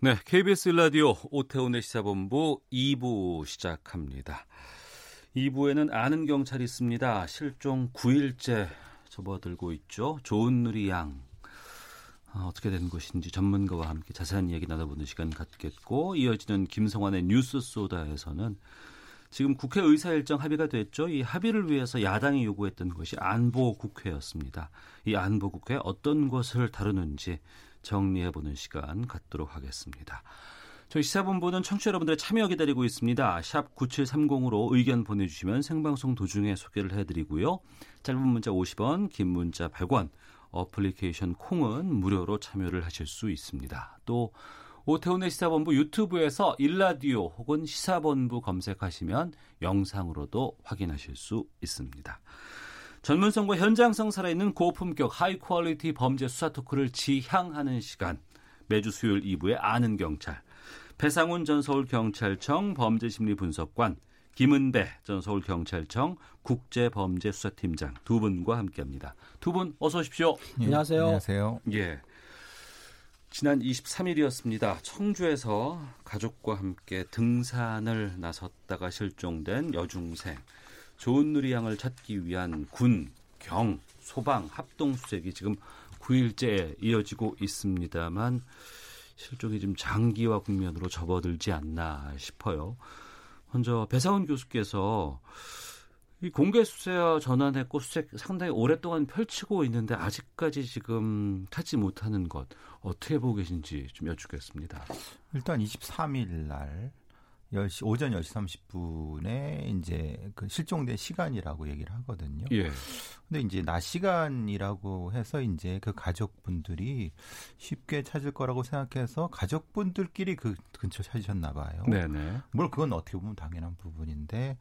네, KBS 라디오 오태훈의 시사본부 2부 시작합니다. 2부에는 아는 경찰이 있습니다. 실종 9일째 접어들고 있죠. 조은누리 양. 아, 어떻게 된 것인지 전문가와 함께 자세한 이야기 나눠보는 시간 갖겠고 이어지는 김성환의 뉴스 소다에서는 지금 국회 의사 일정 합의가 됐죠. 이 합의를 위해서 야당이 요구했던 것이 안보 국회였습니다. 이 안보 국회 어떤 것을 다루는지 정리해보는 시간 갖도록 하겠습니다. 저희 시사본부는 청취자 여러분들의 참여 기다리고 있습니다. 샵 9730으로 의견 보내주시면 생방송 도중에 소개를 해드리고요. 짧은 문자 50원, 긴 문자 100원, 어플리케이션 콩은 무료로 참여를 하실 수 있습니다. 또 오태훈의 시사본부 유튜브에서 일라디오 혹은 시사본부 검색하시면 영상으로도 확인하실 수 있습니다. 전문성과 현장성 살아있는 고품격 high quality 범죄 수사 토크를 지향하는 시간. 매주 수요일 2부에 아는 경찰. 배상훈 전 서울경찰청 범죄심리분석관, 김은배 전 서울경찰청 국제범죄수사팀장 두 분과 함께합니다. 두 분 어서 오십시오. 예, 안녕하세요. 안녕하세요. 예. 지난 23일이었습니다. 청주에서 가족과 함께 등산을 나섰다가 실종된 여중생 조은누리 양을 찾기 위한 군, 경, 소방 합동 수색이 지금 9일째 이어지고 있습니다만 실종이 좀 장기화 국면으로 접어들지 않나 싶어요. 먼저 배상훈 교수께서 이 공개 수사 전환했고 수색 상당히 오랫동안 펼치고 있는데 아직까지 지금 찾지 못하는 것 어떻게 보고 계신지 좀 여쭙겠습니다. 일단 23일 날 10시 오전 10시 30분에 이제 그 실종된 시간이라고 얘기를 하거든요. 예. 근데 이제 낮 시간이라고 해서 이제 그 가족분들이 쉽게 찾을 거라고 생각해서 가족분들끼리 그 근처 찾으셨나 봐요. 네네. 뭘 그건 어떻게 보면 당연한 부분인데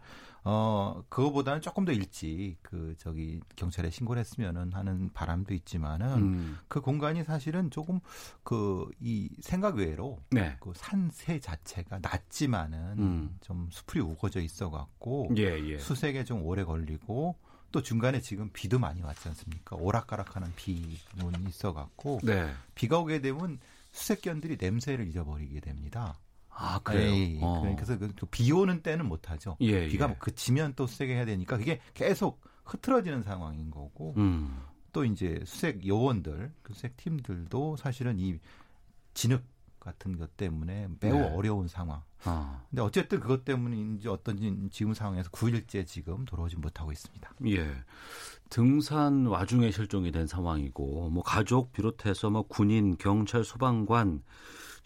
어 그거보다는 조금 더 일찍 그 저기 경찰에 신고를 했으면은 하는 바람도 있지만은 음. 그 공간이 사실은 조금 그 이 생각 외로 네. 그 산세 자체가 낮지만은 음. 좀 수풀이 우거져 있어 갖고 예, 예. 수색에 좀 오래 걸리고 또 중간에 지금 비도 많이 왔지 않습니까? 오락가락하는 비문이 있어 갖고 네. 비가 오게 되면 수색견들이 냄새를 잊어버리게 됩니다. 아, 그래요? 예, 어. 그래서 그비 오는 때는 못 하죠. 예, 비가 예. 뭐 그치면 또 수색해야 되니까 그게 계속 흐트러지는 상황인 거고 음. 또 이제 수색 요원들, 그 수색 팀들도 사실은 이 진흙 같은 것 때문에 매우 네. 어려운 상황. 아. 근데 어쨌든 그것 때문인지 어떤지 지금 상황에서 9일째 지금 돌아오지 못하고 있습니다. 예. 등산 와중에 실종이 된 상황이고 뭐 가족 비롯해서 뭐 군인, 경찰, 소방관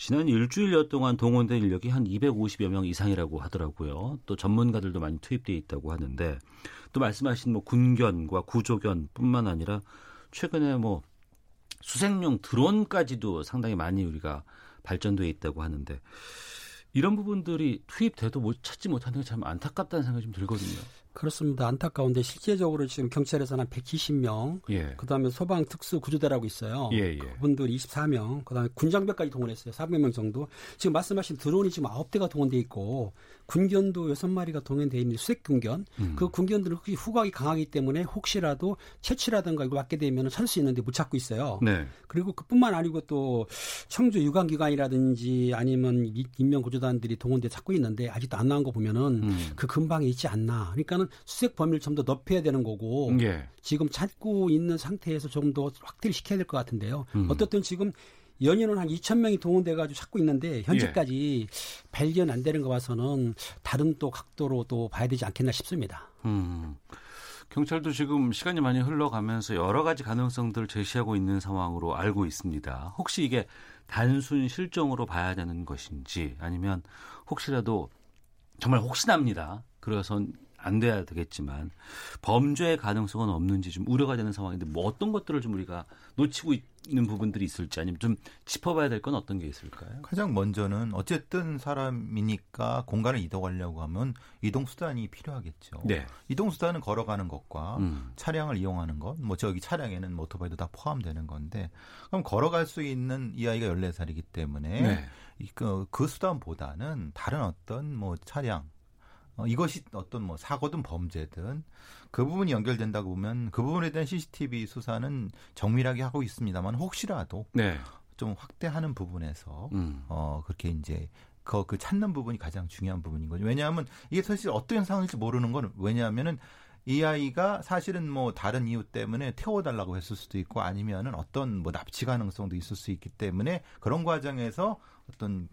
지난 일주일여 동안 동원된 인력이 한 250여 명 이상이라고 하더라고요. 또 전문가들도 많이 투입돼 있다고 하는데 또 말씀하신 뭐 군견과 구조견뿐만 아니라 최근에 뭐 수색용 드론까지도 상당히 많이 우리가 발전돼 있다고 하는데 이런 부분들이 투입돼도 못 찾지 못하는 게 참 안타깝다는 생각이 좀 들거든요. 그렇습니다. 안타까운데 실제적으로 지금 경찰에서는 한 120명, 예. 그다음에 소방 특수 구조대라고 있어요. 예, 예. 그분들 24명, 그다음에 군장병까지 동원했어요. 400명 정도. 지금 말씀하신 드론이 지금 9대가 동원돼 있고 군견도 6마리가 동원돼 있는 수색 군견. 음. 그 군견들은 혹시 후각이 강하기 때문에 혹시라도 채취라든가 이거 맞게 되면 찾을 수 있는데 못 찾고 있어요. 네. 그리고 그뿐만 아니고 또 청주 유관기관이라든지 아니면 이- 인명구조단들이 동원돼 찾고 있는데 아직도 안 나온 거 보면은 음. 그 근방에 있지 않나. 그러니까는 수색 범위를 좀 더 넓혀야 되는 거고 예. 지금 찾고 있는 상태에서 좀더 확대를 시켜야 될 것 같은데요. 음. 어떻든 지금 연인은 한 2천 명이 동원돼 가지고 찾고 있는데 현재까지 예. 발견 안 되는 거 봐서는 다른 또 각도로 또 봐야 되지 않겠나 싶습니다. 음. 경찰도 지금 시간이 많이 흘러가면서 여러 가지 가능성들을 제시하고 있는 상황으로 알고 있습니다. 혹시 이게 단순 실종으로 봐야 되는 것인지 아니면 혹시라도 정말 혹시납니다. 그래서 안 돼야 되겠지만 범죄의 가능성은 없는지 좀 우려가 되는 상황인데 뭐 어떤 것들을 좀 우리가 놓치고 있는 부분들이 있을지 아니면 좀 짚어봐야 될 건 어떤 게 있을까요? 가장 먼저는 어쨌든 사람이니까 공간을 이동하려고 하면 이동 수단이 필요하겠죠. 네. 이동 수단은 걸어가는 것과 음. 차량을 이용하는 것, 뭐 저기 차량에는 모토바이도 다 포함되는 건데 그럼 걸어갈 수 있는 이 아이가 14살이기 때문에 네. 이 그, 그 수단보다는 다른 어떤 뭐 차량 어, 이것이 어떤 뭐 사고든 범죄든 그 부분이 연결된다고 보면 그 부분에 대한 CCTV 수사는 정밀하게 하고 있습니다만 혹시라도 네. 좀 확대하는 부분에서 음. 어 그렇게 이제 그, 그 찾는 부분이 가장 중요한 부분인 거죠. 왜냐하면 이게 사실 어떤 상황일지 모르는 건 왜냐하면은 이 아이가 사실은 뭐 다른 이유 때문에 태워달라고 했을 수도 있고 아니면은 어떤 뭐 납치 가능성도 있을 수 있기 때문에 그런 과정에서 어떤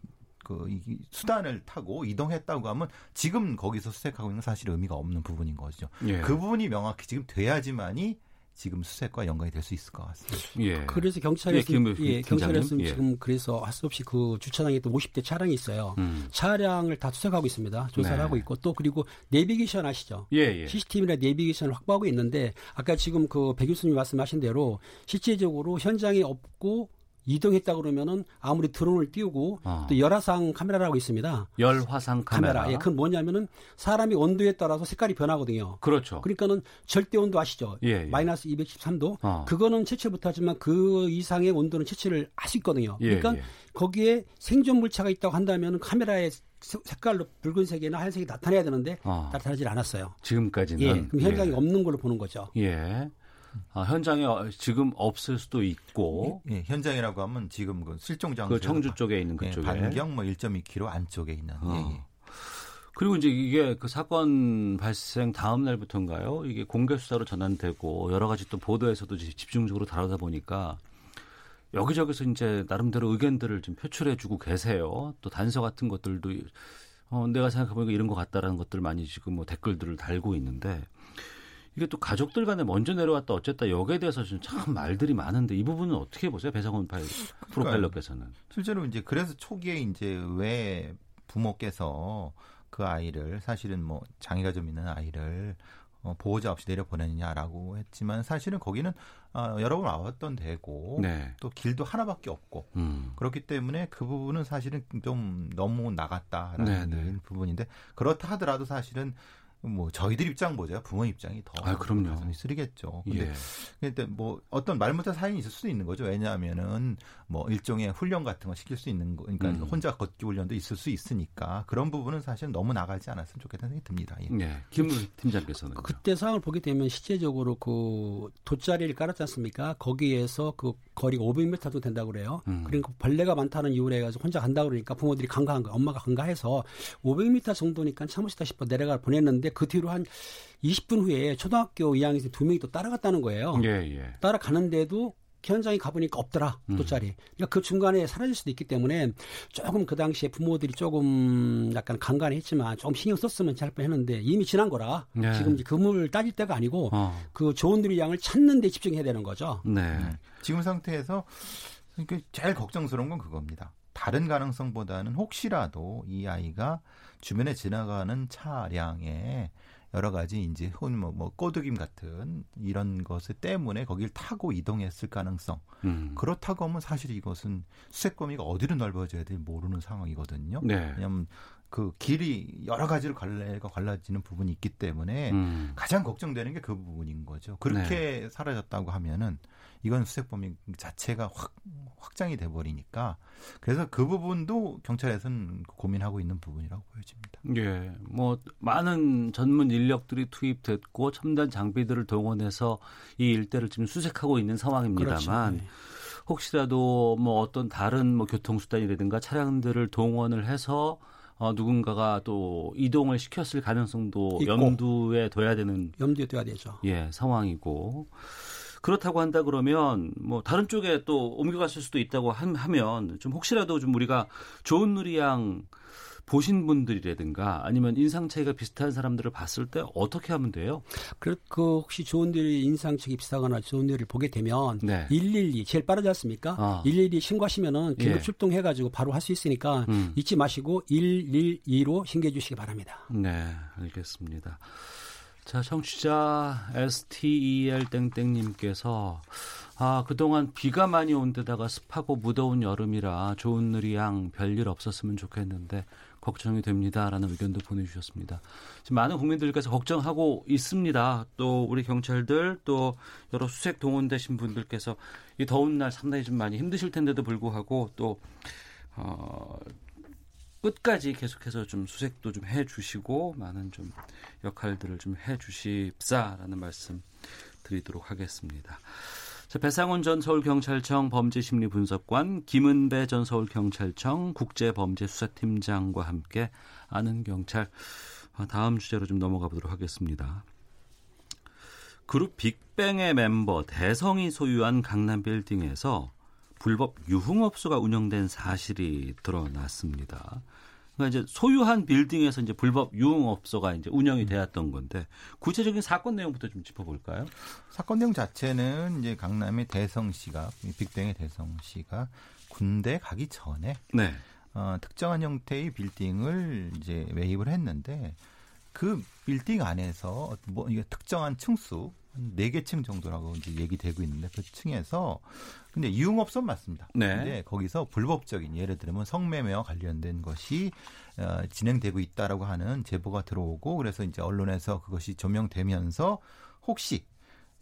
그이 수단을 타고 이동했다고 하면 지금 거기서 수색하고 있는 사실 의미가 없는 부분인 거죠. 예. 그 부분이 명확히 지금 돼야지만이 지금 수색과 연관이 될 수 있을 것 같습니다. 예. 그래서 경찰에서 예, 김 예. 경찰에서 예. 지금 그래서 할 수 없이 그 주차장에 있던 50대 차량이 있어요. 음. 차량을 다 수색하고 있습니다. 조사를 네. 하고 있고 또 그리고 내비게이션 아시죠? 예, 예. CCTV나 내비게이션을 확보하고 있는데 아까 지금 그 배 교수님 말씀하신 대로 실제적으로 현장에 없고 이동했다 그러면은 아무리 드론을 띄우고 어. 또 열화상 카메라라고 있습니다. 열화상 카메라. 카메라. 예, 그건 뭐냐면은 사람이 온도에 따라서 색깔이 변하거든요. 그렇죠. 그러니까는 절대 온도 아시죠? 예, 예. 마이너스 213도. 어. 그거는 채취 못하지만 그 이상의 온도는 채취를 할 수 있거든요. 예, 그러니까 예. 거기에 생존 물체가 있다고 한다면 카메라의 색- 색깔로 붉은색이나 하얀색이 나타내야 되는데 어. 나타나질 않았어요. 지금까지는 예, 그럼 현장에 예. 없는 걸로 보는 거죠. 예. 아, 현장에 어, 지금 없을 수도 있고 예, 현장이라고 하면 지금 그 실종 장소 그 청주 쪽에 있는 그쪽에 반경 뭐 1.2km 안쪽에 있는 어. 예, 예. 그리고 이제 이게 그 사건 발생 다음 날부터인가요? 이게 공개 수사로 전환되고 여러 가지 또 보도에서도 집중적으로 다루다 보니까 여기저기서 이제 나름대로 의견들을 좀 표출해 주고 계세요. 또 단서 같은 것들도 어, 내가 생각해보니까 이런 것 같다라는 것들 많이 지금 뭐 댓글들을 달고 있는데 이게 또 가족들 간에 먼저 내려왔다 어쨌다 여기에 대해서 좀참 말들이 많은데 이 부분은 어떻게 보세요? 배상훈 파일 프로파일러께서는. 실제로 이제 그래서 초기에 이제 왜 부모께서 그 아이를 사실은 뭐 장애가 좀 있는 아이를 어, 보호자 없이 내려 보내느냐라고 했지만 사실은 거기는 아, 여러 번 와왔던 데고 네. 또 길도 하나밖에 없고 음. 그렇기 때문에 그 부분은 사실은 좀 너무 나갔다라는 네, 네. 부분인데 그렇다 하더라도 사실은 뭐 저희들 입장 보자 부모 입장이 더 아, 그럼요. 가슴이 쓰리겠죠. 근데 예. 근데 뭐 어떤 말 못할 사연이 있을 수도 있는 거죠. 왜냐하면은 뭐 일종의 훈련 같은 거 시킬 수 있는 거, 그러니까 음. 혼자 걷기 훈련도 있을 수 있으니까 그런 부분은 사실 너무 나가지 않았으면 좋겠다는 생각이 듭니다. 예. 예. 김 팀장께서는. 그때 상황을 보게 되면 실제적으로 그 돗자리를 깔았지 않습니까? 거기에서 그 거리가 500m 정도 된다고 그래요. 음. 그러니까 벌레가 많다는 이유로 해가지고 혼자 간다 그러니까 부모들이 간과한 거, 엄마가 간과해서 500m 정도니까 참으시다 싶어 내려가 보냈는데 그 뒤로 한 20분 후에 초등학교 2학년생 두 명이 또 따라갔다는 거예요. 예, 예. 따라가는데도 현장에 가보니까 없더라 음. 돗자리. 그러니까 그 중간에 사라질 수도 있기 때문에 조금 그 당시에 부모들이 조금 약간 간간했지만 좀 신경 썼으면 잘 뻔했는데 이미 지난 거라 네. 지금 이제 그물 따질 때가 아니고 어. 그 좋은 누리 양을 찾는 데 집중해야 되는 거죠. 네. 지금 상태에서 그러니까 제일 걱정스러운 건 그겁니다. 다른 가능성보다는 혹시라도 이 아이가 주변에 지나가는 차량에 여러 가지 이제 혹은 뭐, 뭐 꼬드김 같은 이런 것을 때문에 거길 타고 이동했을 가능성. 음. 그렇다고 하면 사실 이것은 수색 범위가 어디로 넓어져야 될지 모르는 상황이거든요. 네. 왜냐하면 그 길이 여러 가지로 갈래가 갈라지는 부분이 있기 때문에 음. 가장 걱정되는 게 그 부분인 거죠. 그렇게 사라졌다고 하면은 이건 수색 범위 자체가 확 확장이 돼 버리니까 그래서 그 부분도 경찰에서는 고민하고 있는 부분이라고 보여집니다. 예, 뭐 많은 전문 인력들이 투입됐고 첨단 장비들을 동원해서 이 일대를 지금 수색하고 있는 상황입니다만 그렇죠. 네. 혹시라도 뭐 어떤 다른 뭐 교통수단이라든가 차량들을 동원을 해서 어, 누군가가 또 이동을 시켰을 가능성도 있고. 염두에 둬야 되는 염두에 둬야 되죠. 예 상황이고 그렇다고 한다 그러면 뭐 다른 쪽에 또 옮겨갔을 수도 있다고 하면 좀 혹시라도 좀 우리가 좋은 누리양 보신 분들이라든가 아니면 인상 차이가 비슷한 사람들을 봤을 때 어떻게 하면 돼요? 그, 그 혹시 좋은 일이 인상 차이 비슷하거나 좋은 일을 보게 되면 네. 112 제일 빠르지 않습니까? 아. 112 신고하시면은 긴급 예. 출동해 가지고 바로 할 수 있으니까 음. 잊지 마시고 112로 신고해 주시기 바랍니다. 네, 알겠습니다. 자, 청취자 STEL 땡땡님께서 아 그동안 비가 많이 온 데다가 습하고 무더운 여름이라 좋은 누리양 별일 없었으면 좋겠는데 걱정이 됩니다라는 의견도 보내주셨습니다. 지금 많은 국민들께서 걱정하고 있습니다. 또 우리 경찰들 또 여러 수색 동원되신 분들께서 이 더운 날 상당히 좀 많이 힘드실 텐데도 불구하고 또 어, 끝까지 계속해서 좀 수색도 좀 해주시고 많은 좀 역할들을 좀 해주십사라는 말씀 드리도록 하겠습니다. 자, 배상훈 전 서울경찰청 범죄심리분석관, 김은배 전 서울경찰청 국제범죄수사팀장과 함께 아는 경찰 아, 다음 주제로 좀 넘어가 보도록 하겠습니다. 그룹 빅뱅의 멤버 대성이 소유한 강남 빌딩에서 불법 유흥업소가 운영된 사실이 드러났습니다. 그러니까 이제 소유한 빌딩에서 이제 불법 유흥업소가 이제 운영이 되었던 건데 구체적인 사건 내용부터 좀 짚어볼까요? 사건 내용 자체는 이제 강남의 대성 씨가 이 빅뱅의 대성 씨가 군대 가기 전에 네. 어, 특정한 형태의 빌딩을 이제 매입을 했는데 그 빌딩 안에서 뭐 이게 특정한 층수 한 4개 층 정도라고 이제 얘기되고 있는데 그 층에서 근데 유흥업소 맞습니다. 네. 근데 거기서 불법적인 예를 들면 성매매와 관련된 것이 어, 진행되고 있다라고 하는 제보가 들어오고 그래서 이제 언론에서 그것이 조명되면서 혹시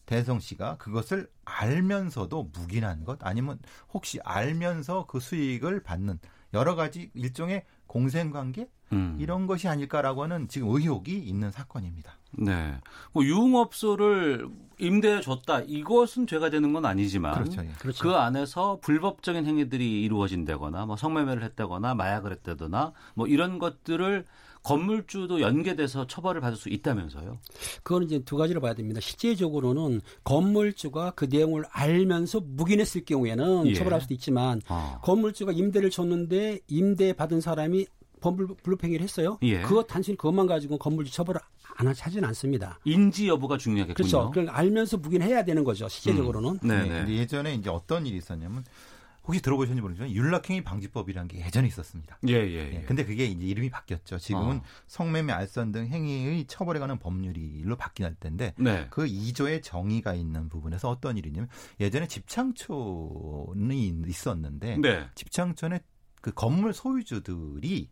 대성 씨가 그것을 알면서도 묵인한 것 아니면 혹시 알면서 그 수익을 받는 여러 가지 일종의 공생관계 음. 이런 것이 아닐까라고 하는 지금 의혹이 있는 사건입니다. 네. 뭐 유흥업소를 임대해 줬다. 이것은 죄가 되는 건 아니지만 그렇죠. 예. 그렇죠. 그 안에서 불법적인 행위들이 이루어진다거나 뭐 성매매를 했다거나 마약을 했다거나 뭐 이런 것들을 건물주도 연계돼서 처벌을 받을 수 있다면서요. 그거는 이제 두 가지로 봐야 됩니다. 실제적으로는 건물주가 그 내용을 알면서 묵인했을 경우에는 예. 처벌할 수도 있지만 어. 건물주가 임대를 줬는데 임대 받은 사람이 범불 불법행위를 했어요. 예. 그거 단순히 그것만 가지고 건물주 처벌을 안 하지는 않습니다. 인지 여부가 중요하겠군요. 그렇죠. 그걸 알면서 묵인해야 되는 거죠. 실제적으로는. 네, 네, 네. 근데 예전에 이제 어떤 일이 있었냐면 혹시 들어보셨는지 모르지만 윤락행위 방지법이라는 게 예전에 있었습니다. 예, 예, 예, 예. 근데 그게 이제 이름이 바뀌었죠. 지금은 어. 성매매, 알선 등 행위의 처벌에 관한 법률로 바뀌는 때인데 네. 그 2조의 정의가 있는 부분에서 어떤 일이냐면 예전에 집창촌이 있었는데 네. 집창촌의 그 건물 소유주들이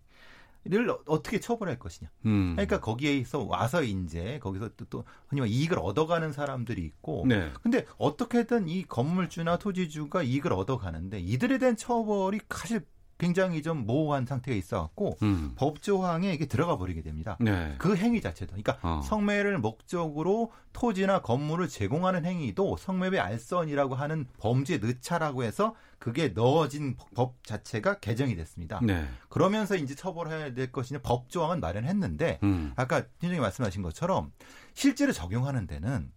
를 어떻게 처벌할 것이냐. 음. 그러니까 거기에서 와서 이제 거기서 또, 또 흔히 말 이익을 얻어가는 사람들이 있고 네. 근데 어떻게든 이 건물주나 토지주가 이익을 얻어가는데 이들에 대한 처벌이 사실 굉장히 좀 모호한 상태가 있어갖고 음. 법 조항에 이게 들어가 버리게 됩니다. 네. 그 행위 자체도, 그러니까 어. 성매매를 목적으로 토지나 건물을 제공하는 행위도 성매매 알선이라고 하는 범죄 넣자라고 해서 그게 넣어진 법 자체가 개정이 됐습니다. 네. 그러면서 이제 처벌해야 될 것이냐 법 조항은 마련했는데 음. 아까 팀장님 말씀하신 것처럼 실제로 적용하는 데는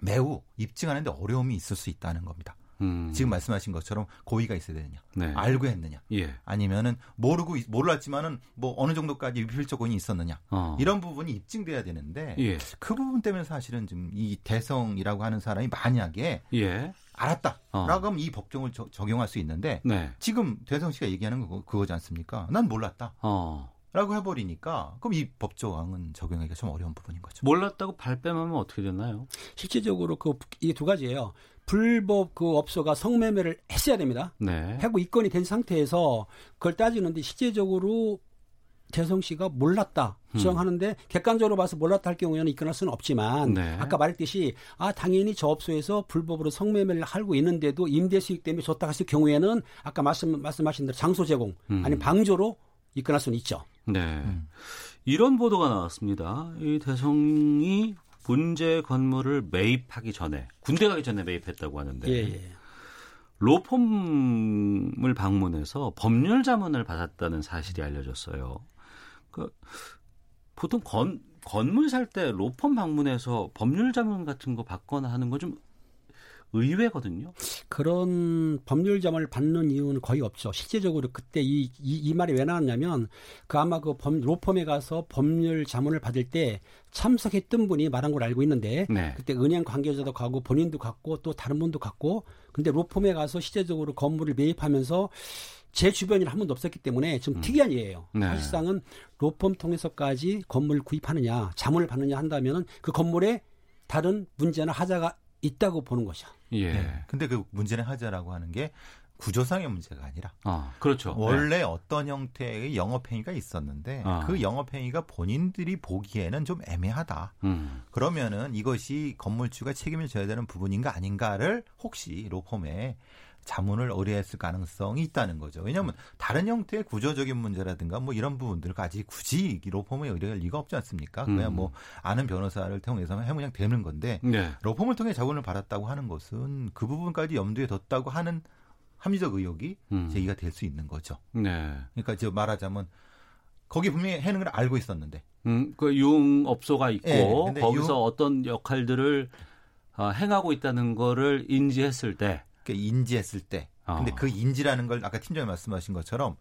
매우 입증하는 데 어려움이 있을 수 있다는 겁니다. 음. 지금 말씀하신 것처럼 고의가 있어야 되느냐, 네. 알고 했느냐, 예. 아니면은 모르고 있- 몰랐지만은 뭐 어느 정도까지 위필적 원인이 있었느냐 어. 이런 부분이 입증돼야 되는데 예. 그 부분 때문에 사실은 지금 이 대성이라고 하는 사람이 만약에 예. 알았다라고 어. 하면 이 법정을 저- 적용할 수 있는데 네. 지금 대성 씨가 얘기하는 거 그거지 않습니까? 난 몰랐다. 어. 라고 해버리니까 그럼 이 법조항은 적용하기가 좀 어려운 부분인 거죠. 몰랐다고 발뺌하면 어떻게 되나요? 실제적으로 그 이게 두 가지예요. 불법 그 업소가 성매매를 했어야 됩니다. 네. 해고 입건이 된 상태에서 그걸 따지는데 실제적으로 재성 씨가 몰랐다 음. 주장하는데 객관적으로 봐서 몰랐다 할 경우에는 입건할 수는 없지만 네. 아까 말했듯이 아 당연히 저 업소에서 불법으로 성매매를 하고 있는데도 임대 수익 때문에 줬다 했을 경우에는 아까 말씀 말씀하신 대로 장소 제공 음. 아니면 방조로 입건할 수는 있죠. 네. 이런 보도가 나왔습니다. 이 대성이 본제 건물을 매입하기 전에 군대 가기 전에 매입했다고 하는데 예, 예. 로펌을 방문해서 법률 자문을 받았다는 사실이 알려졌어요. 그 보통 건 건물 살 때 로펌 방문해서 법률 자문 같은 거 받거나 하는 거 좀 의외거든요. 그런 법률점을 받는 이유는 거의 없죠. 실제적으로 그때 이, 이, 이 말이 왜 나왔냐면 그 아마 그 법, 로펌에 가서 법률 자문을 받을 때 참석했던 분이 말한 걸 알고 있는데 네. 그때 은행 관계자도 가고 본인도 갔고 또 다른 분도 갔고 근데 로펌에 가서 실제적으로 건물을 매입하면서 제 주변에는 한 번도 없었기 때문에 좀 특이한 예예요. 네. 사실상은 로펌 통해서까지 건물을 구입하느냐 자문을 받느냐 한다면은 그 건물에 다른 문제나 하자가 있다고 보는 거죠. 예. 네. 근데 그 문제는 하자라고 하는 게 구조상의 문제가 아니라 아, 그렇죠. 원래 어떤 형태의 영업행위가 있었는데 아. 그 영업행위가 본인들이 보기에는 좀 애매하다. 네. 음. 그러면은 이것이 건물주가 책임을 져야 되는 부분인가 아닌가를 혹시 로펌에 자문을 의뢰했을 가능성이 있다는 거죠. 왜냐하면 다른 형태의 구조적인 문제라든가 뭐 이런 부분들까지 굳이 이 로펌에 의뢰할 리가 없지 않습니까? 그냥 음. 뭐 아는 변호사를 통해서 해무냥 되는 건데 네. 로펌을 통해 자문을 받았다고 하는 것은 그 부분까지 염두에 뒀다고 하는 합리적 의혹이 음. 제기가 될 수 있는 거죠. 네. 그러니까 저 말하자면 거기 분명히 해는 걸 알고 있었는데 음, 그 융업소가 있고 예, 근데 거기서 융- 어떤 역할들을 어, 행하고 있다는 거를 인지했을 때그 인지했을 때 근데 어. 그 인지라는 걸 아까 팀장님 말씀하신 것처럼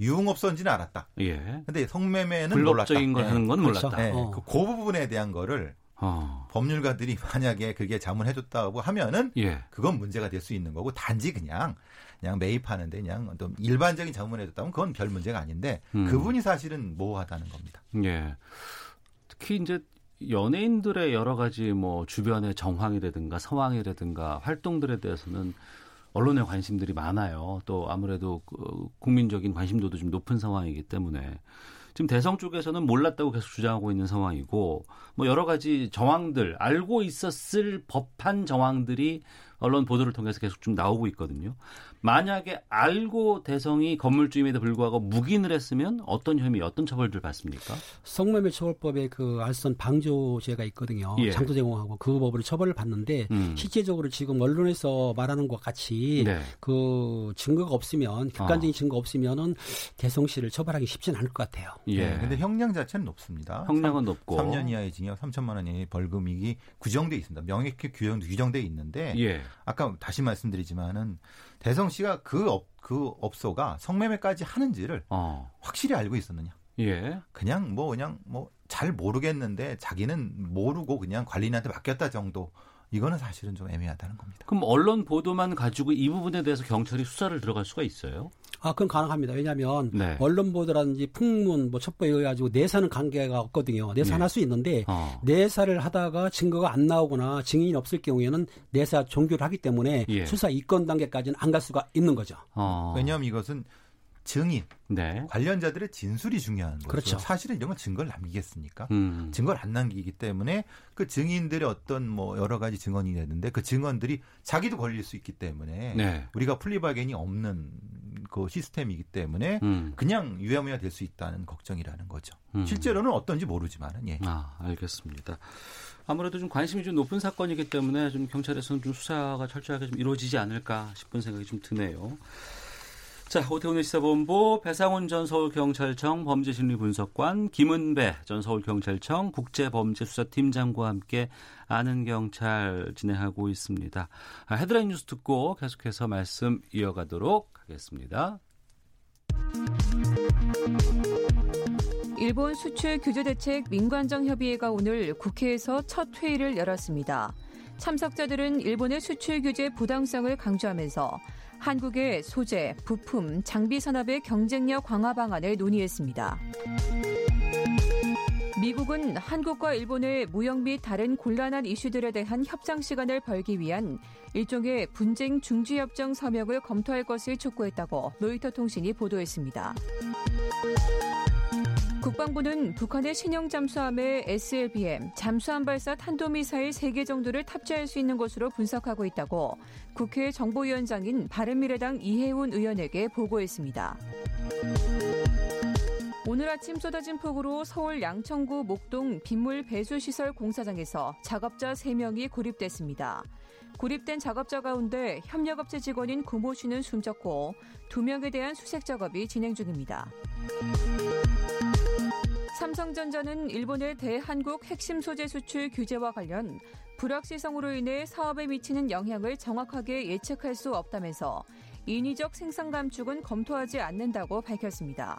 유흥업소인지는 알았다. 예. 근데 성매매는 불법적인 몰랐다. 걸 하는 건 그렇죠. 몰랐다. 네. 어. 그, 그 부분에 대한 거를 어. 법률가들이 만약에 그게 자문해줬다고 하면은 예. 그건 문제가 될 수 있는 거고 단지 그냥 그냥 매입하는데 그냥 어떤 일반적인 자문해줬다면 그건 별 문제가 아닌데 음. 그분이 사실은 모호하다는 겁니다. 예. 특히 이제 연예인들의 여러 가지 뭐 주변의 정황이라든가 상황이라든가 활동들에 대해서는 언론의 관심들이 많아요. 또 아무래도 그 국민적인 관심도도 좀 높은 상황이기 때문에 지금 대성 쪽에서는 몰랐다고 계속 주장하고 있는 상황이고 뭐 여러 가지 정황들 알고 있었을 법한 정황들이 언론 보도를 통해서 계속 좀 나오고 있거든요. 만약에 알고 대성이 건물주임에도 불구하고 묵인을 했으면 어떤 혐의, 어떤 처벌들 받습니까? 성매매 처벌법에 그 알선 방조죄가 있거든요. 예. 장소 제공하고 그 법으로 처벌을 받는데 음. 실제적으로 지금 언론에서 말하는 것 같이 네. 그 증거가 없으면 객관적인 증거 없으면은 대성 씨를 처벌하기 쉽지는 않을 것 같아요. 예. 네, 근데 형량 자체는 높습니다. 형량은 높고 3년 이하의 징역 3천만 원 이하의 벌금이 규정돼 있습니다. 명확히 규정 규정돼 있는데 예. 아까 다시 말씀드리지만은 대성 씨가 그 업, 그 업소가 성매매까지 하는지를 어. 확실히 알고 있었느냐? 예. 그냥 뭐 그냥 뭐 잘 모르겠는데 자기는 모르고 그냥 관리인한테 맡겼다 정도. 이거는 사실은 좀 애매하다는 겁니다. 그럼 언론 보도만 가지고 이 부분에 대해서 경찰이 수사를 들어갈 수가 있어요? 아, 그건 가능합니다. 왜냐하면 네. 언론 보도라든지 풍문, 뭐 첩보에 의해 가지고 내사는 관계가 없거든요. 내사는 네. 할수 있는데 어. 내사를 하다가 증거가 안 나오거나 증인이 없을 경우에는 내사 종결을 하기 때문에 예. 수사 이건 단계까지는 안 갈 수가 있는 거죠. 어. 왜냐하면 이것은 증인, 네. 관련자들의 진술이 중요한 거죠. 그렇죠. 사실은 이런 건 증거를 남기겠습니까? 음. 증거를 안 남기기 때문에 그 증인들의 어떤 뭐 여러 가지 증언이 되는데 그 증언들이 자기도 걸릴 수 있기 때문에 네. 우리가 플리바겐이 없는 그 시스템이기 때문에 음. 그냥 유야무야 될 수 있다는 걱정이라는 거죠. 음. 실제로는 어떤지 모르지만은 예. 아, 알겠습니다. 아무래도 좀 관심이 좀 높은 사건이기 때문에 좀 경찰에서는 좀 수사가 철저하게 좀 이루어지지 않을까 싶은 생각이 좀 드네요. 자, 오태훈의 시사본부 배상훈 전 서울경찰청 범죄심리분석관 김은배 전 서울경찰청 국제범죄수사팀장과 함께 아는 경찰 진행하고 있습니다. 아, 헤드라인 뉴스 듣고 계속해서 말씀 이어가도록 하겠습니다. 일본 수출 규제 대책 민관정 협의회가 오늘 국회에서 첫 회의를 열었습니다. 참석자들은 일본의 수출 규제 부당성을 강조하면서 한국의 소재, 부품, 장비 산업의 경쟁력 강화 방안을 논의했습니다. 미국은 한국과 일본의 무역 및 다른 곤란한 이슈들에 대한 협상 시간을 벌기 위한 일종의 분쟁 중지 협정 서명을 검토할 것을 촉구했다고 로이터 통신이 보도했습니다. 국방부는 북한의 신형 잠수함의 SLBM 잠수함 발사 탄도미사일 3개 정도를 탑재할 수 있는 것으로 분석하고 있다고 국회 정보위원장인 바른미래당 이해훈 의원에게 보고했습니다. 오늘 아침 쏟아진 폭우로 서울 양천구 목동 빗물 배수시설 공사장에서 작업자 3명이 고립됐습니다. 고립된 작업자 가운데 협력업체 직원인 구모 씨는 숨졌고 2명에 대한 수색 작업이 진행 중입니다. 삼성전자는 일본의 대한국 핵심 소재 수출 규제와 관련 불확실성으로 인해 사업에 미치는 영향을 정확하게 예측할 수 없다면서 인위적 생산 감축은 검토하지 않는다고 밝혔습니다.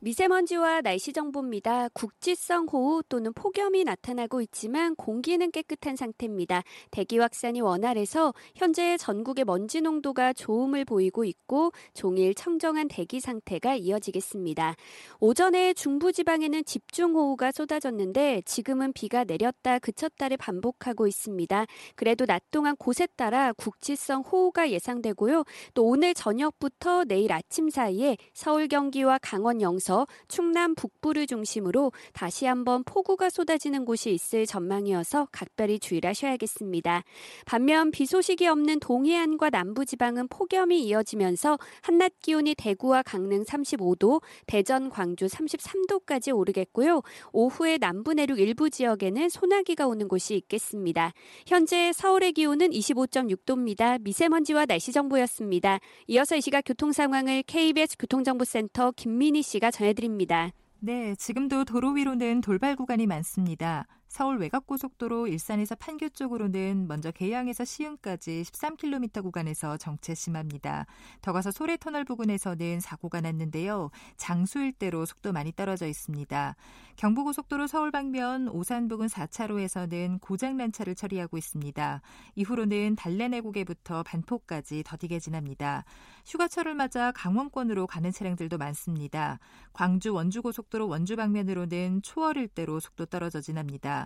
미세먼지와 날씨 정보입니다. 국지성 호우 또는 폭염이 나타나고 있지만 공기는 깨끗한 상태입니다. 대기 확산이 원활해서 현재 전국의 먼지 농도가 좋음을 보이고 있고 종일 청정한 대기 상태가 이어지겠습니다. 오전에 중부 지방에는 집중 호우가 쏟아졌는데 지금은 비가 내렸다 그쳤다를 반복하고 있습니다. 그래도 낮 동안 곳에 따라 국지성 호우가 예상되고요. 또 오늘 저녁부터 내일 아침 사이에 서울 경기와 강원 영서 이어서 충남 북부를 중심으로 다시 한번 폭우가 쏟아지는 곳이 있을 전망이어서 각별히 주의를 하셔야겠습니다. 반면 비 소식이 없는 동해안과 남부지방은 폭염이 이어지면서 한낮 기온이 대구와 강릉 35도, 대전, 광주 33도까지 오르겠고요. 오후에 남부 내륙 일부 지역에는 소나기가 오는 곳이 있겠습니다. 현재 서울의 기온은 25.6도입니다. 미세먼지와 날씨 정보였습니다. 이어서 이 시각 교통 상황을 KBS 교통정보센터 김민희 씨가 전해드립니다. 네, 지금도 도로 위로는 돌발 구간이 많습니다. 서울 외곽고속도로 일산에서 판교 쪽으로는 먼저 계양에서 시흥까지 13km 구간에서 정체 심합니다. 더 가서 소래터널 부근에서는 사고가 났는데요. 장수 일대로 속도 많이 떨어져 있습니다. 경부고속도로 서울 방면 오산 부근 4차로에서는 고장난 차를 처리하고 있습니다. 이후로는 달래내고개부터 반포까지 더디게 지납니다. 휴가철을 맞아 강원권으로 가는 차량들도 많습니다. 광주 원주고속도로 원주 방면으로는 초월 일대로 속도 떨어져 지납니다.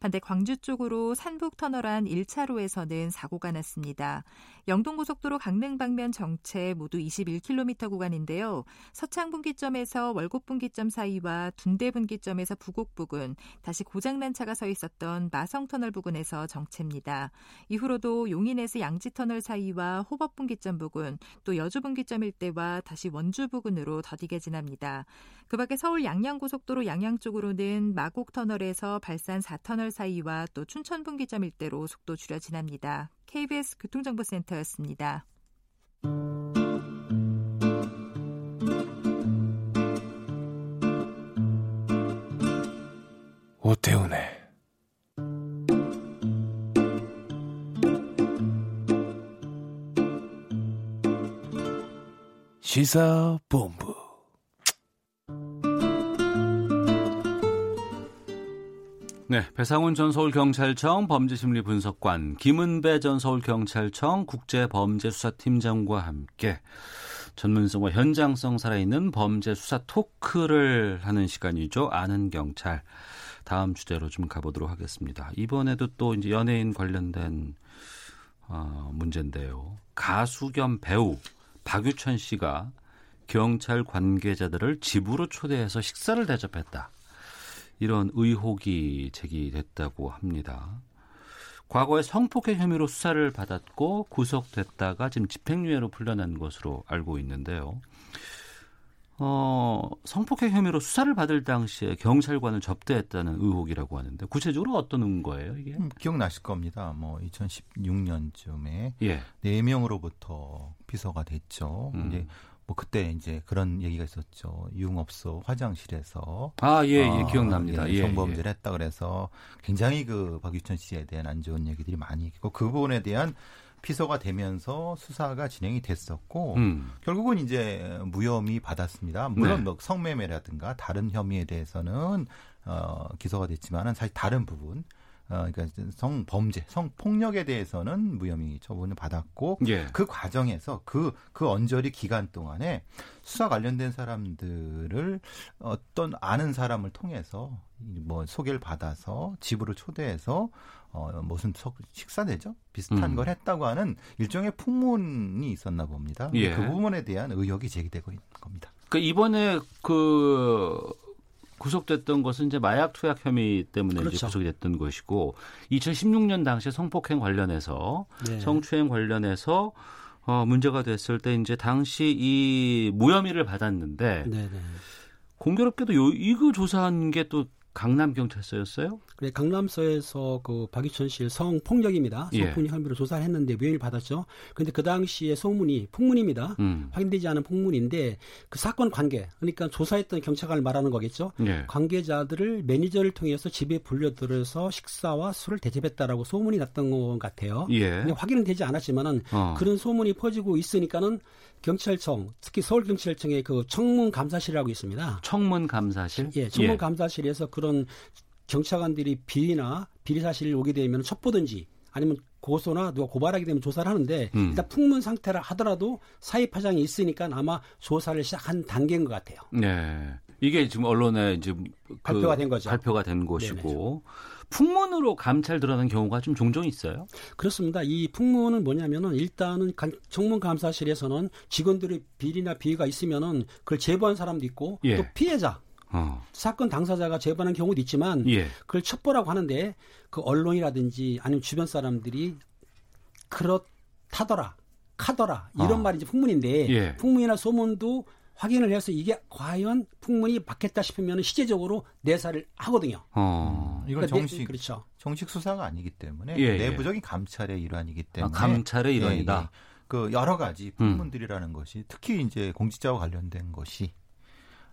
반대 광주 쪽으로 산북 터널 안 1차로에서는 사고가 났습니다. 영동고속도로 강릉 방면 정체 모두 21km 구간인데요. 서창 분기점에서 월곡 분기점 사이와 둔대 분기점에서 부곡 부근, 다시 고장난 차가 서 있었던 마성 터널 부근에서 정체입니다. 이후로도 용인에서 양지 터널 사이와 호법 분기점 부근, 또 여주 분기점 일대와 다시 원주 부근으로 더디게 지납니다. 그 밖에 서울 양양 고속도로 양양 쪽으로는 마곡 터널에서 발산 4터널 사이와 또 춘천 분기점 일대로 속도 줄여 지납니다. KBS 교통정보센터였습니다. 오태훈의 시사본부 네, 배상훈 전 서울경찰청 범죄심리분석관, 김은배 전 서울경찰청 국제범죄수사팀장과 함께 전문성과 현장성 살아있는 범죄수사 토크를 하는 시간이죠. 아는 경찰. 다음 주제로 좀 가보도록 하겠습니다. 이번에도 또 이제 연예인 관련된 어, 문제인데요. 가수 겸 배우 박유천 씨가 경찰 관계자들을 집으로 초대해서 식사를 대접했다. 이런 의혹이 제기됐다고 합니다. 과거에 성폭행 혐의로 수사를 받았고 구속됐다가 지금 집행유예로 풀려난 것으로 알고 있는데요. 어, 성폭행 혐의로 수사를 받을 당시에 경찰관을 접대했다는 의혹이라고 하는데 구체적으로 어떤 거예요, 이게? 음, 기억나실 겁니다. 뭐 2016년쯤에 예. 4명으로부터 피서가 됐죠. 음. 이제 뭐 그때 이제 그런 얘기가 있었죠. 유흥업소 화장실에서 아 예 예 예, 어, 기억납니다. 예, 성범죄를 예. 했다 그래서 굉장히 그 박유천 씨에 대한 안 좋은 얘기들이 많이 있고 그 부분에 대한 피서가 되면서 수사가 진행이 됐었고 음. 결국은 이제 무혐의 받았습니다. 물론 네. 뭐 성매매라든가 다른 혐의에 대해서는 어, 기소가 됐지만은 사실 다른 부분 어, 그러니까 성범죄, 성폭력에 대해서는 무혐의 처분을 받았고 예. 그 과정에서 그, 그 언저리 기간 동안에 수사 관련된 사람들을 어떤 아는 사람을 통해서 뭐 소개를 받아서 집으로 초대해서 어, 무슨 식사 대죠? 비슷한 음. 걸 했다고 하는 일종의 풍문이 있었나 봅니다. 예. 그 부분에 대한 의혹이 제기되고 있는 겁니다. 그 이번에 그 구속됐던 것은 이제 마약 투약 혐의 때문에 그렇죠. 이제 구속이 됐던 것이고 2016년 당시에 성폭행 관련해서 네. 성추행 관련해서 어 문제가 됐을 때 이제 당시 이 무혐의를 받았는데 네, 네. 공교롭게도 요 이거 조사한 게 또 강남 경찰서였어요? 그래 강남서에서 그 박유천 씨의 성폭력입니다. 예. 성폭력 혐의로 조사를 했는데 무혐의 받았죠. 그런데 그 당시에 소문이 풍문입니다. 음. 확인되지 않은 풍문인데 그 사건 관계 그러니까 조사했던 경찰관을 말하는 거겠죠. 예. 관계자들을 매니저를 통해서 집에 불려들어서 식사와 술을 대접했다라고 소문이 났던 것 같아요. 예. 근데 확인은 되지 않았지만은 어. 그런 소문이 퍼지고 있으니까는 경찰청 특히 서울 경찰청의 그 청문 감사실이라고 있습니다. 청문 감사실? 예, 청문 감사실에서 그런 경찰관들이 비리나 비리 사실이 오게 되면 첩보든지 아니면 고소나 누가 고발하게 되면 조사를 하는데 음. 일단 풍문 상태라 하더라도 사회 파장이 있으니까 아마 조사를 시작한 단계인 것 같아요. 네. 이게 지금 언론에 이제 그 발표가 된 거죠. 발표가 된 것이고 풍문으로 감찰 드러나는 경우가 좀 종종 있어요. 그렇습니다. 이 풍문은 뭐냐면은 일단은 간- 청문 감사실에서는 직원들의 비리나 비위가 있으면은 그걸 제보한 사람도 있고 예. 또 피해자 어. 사건 당사자가 제보하는 경우도 있지만 예. 그걸 첩보라고 하는데 그 언론이라든지 아니면 주변 사람들이 그렇다더라 카더라 이런 어. 말이 이제 풍문인데 예. 풍문이나 소문도 확인을 해서 이게 과연 풍문이 맞겠다 싶으면 시제적으로 내사를 하거든요. 어. 이건 그러니까 내- 정식 그렇죠. 정식 수사가 아니기 때문에 예, 예. 내부적인 감찰의 일환이기 아, 때문에 감찰의 예, 일환이다. 예. 그 여러 가지 음. 풍문들이라는 것이 특히 이제 공직자와 관련된 것이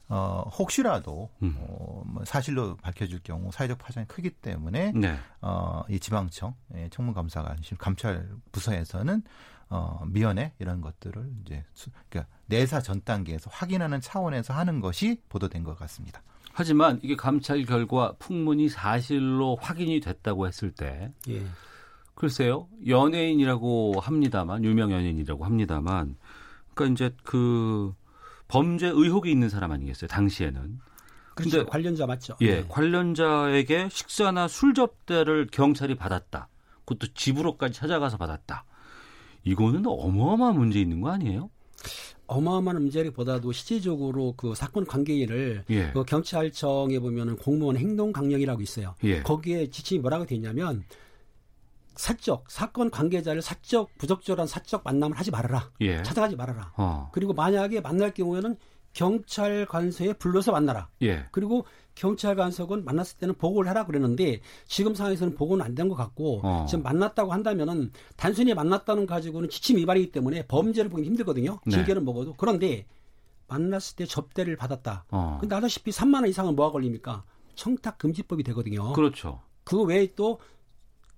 어 혹시라도 음. 어, 뭐 사실로 밝혀질 경우 사회적 파장이 크기 때문에 네. 어 이 지방청 예, 청문감사관실 감찰 부서에서는 어 미연에 이런 것들을 이제 수, 그러니까 내사 전 단계에서 확인하는 차원에서 하는 것이 보도된 것 같습니다. 하지만 이게 감찰 결과 풍문이 사실로 확인이 됐다고 했을 때 예. 글쎄요 연예인이라고 합니다만 유명 연예인이라고 합니다만 그러니까 이제 그 범죄 의혹이 있는 사람 아니겠어요 당시에는 그렇죠. 근데- 관련자 맞죠. 예 네. 관련자에게 식사나 술 접대를 경찰이 받았다 그것도 집으로까지 찾아가서 받았다 이거는 어마어마한 문제 있는 거 아니에요? 어마어마한 문제보다도 실질적으로 그 사건 관계인을 예. 그 경찰청에 보면은 공무원 행동 강령이라고 있어요. 예. 거기에 지침이 뭐라고 돼 있냐면 사적 사건 관계자를 사적 부적절한 사적 만남을 하지 말아라. 예. 찾아가지 말아라. 어. 그리고 만약에 만날 경우에는 경찰 관서에 불러서 만나라. 예. 그리고 경찰 관석은 만났을 때는 보고를 하라 그랬는데 지금 상황에서는 보고는 안 된 것 같고 어. 지금 만났다고 한다면은 단순히 만났다는 가지고는 지침 위반이기 때문에 범죄를 보기 힘들거든요. 네. 징계는 먹어도 그런데 만났을 때 접대를 받았다. 어. 근데 아다시피 3만 원 이상은 뭐가 걸립니까? 청탁 금지법이 되거든요. 그렇죠. 그 외에 또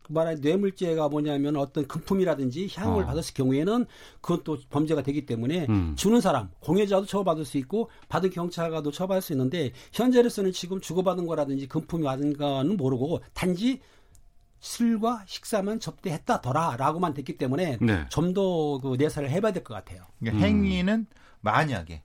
말하는 뇌물죄가 뭐냐면 어떤 금품이라든지 향을 어. 받았을 경우에는 그건 또 범죄가 되기 때문에 음. 주는 사람 공여자도 처벌받을 수 있고 받은 경찰관도 처벌할 수 있는데 현재로서는 지금 주고받은 거라든지 금품이 받은 거는 모르고 단지 술과 식사만 접대했다더라라고만 됐기 때문에 네. 좀더 그 내사를 해봐야 될 것 같아요. 그러니까 음. 행위는 만약에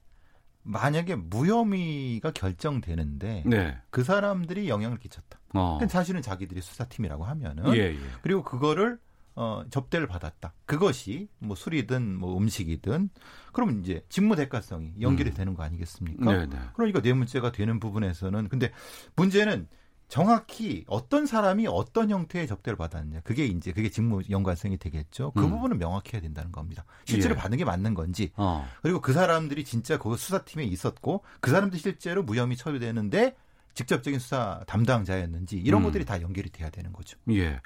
만약에 무혐의가 결정되는데 네. 그 사람들이 영향을 끼쳤다. 어. 근데 사실은 자기들이 수사팀이라고 하면은 예, 예. 그리고 그거를 어, 접대를 받았다. 그것이 뭐 술이든 뭐 음식이든 그러면 이제 직무 대가성이 연결이 음. 되는 거 아니겠습니까? 네, 네. 그러니까 뇌물죄가 되는 부분에서는 근데 문제는 정확히 어떤 사람이 어떤 형태의 접대를 받았느냐. 그게 이제 그게 직무 연관성이 되겠죠. 그 음. 부분은 명확해야 된다는 겁니다. 실제로 예. 받는 게 맞는 건지 어. 그리고 그 사람들이 진짜 그 수사팀에 있었고 그 사람들이 실제로 무혐의 처리되는데 직접적인 수사 담당자였는지 이런 음. 것들이 다 연결이 돼야 되는 거죠. 예.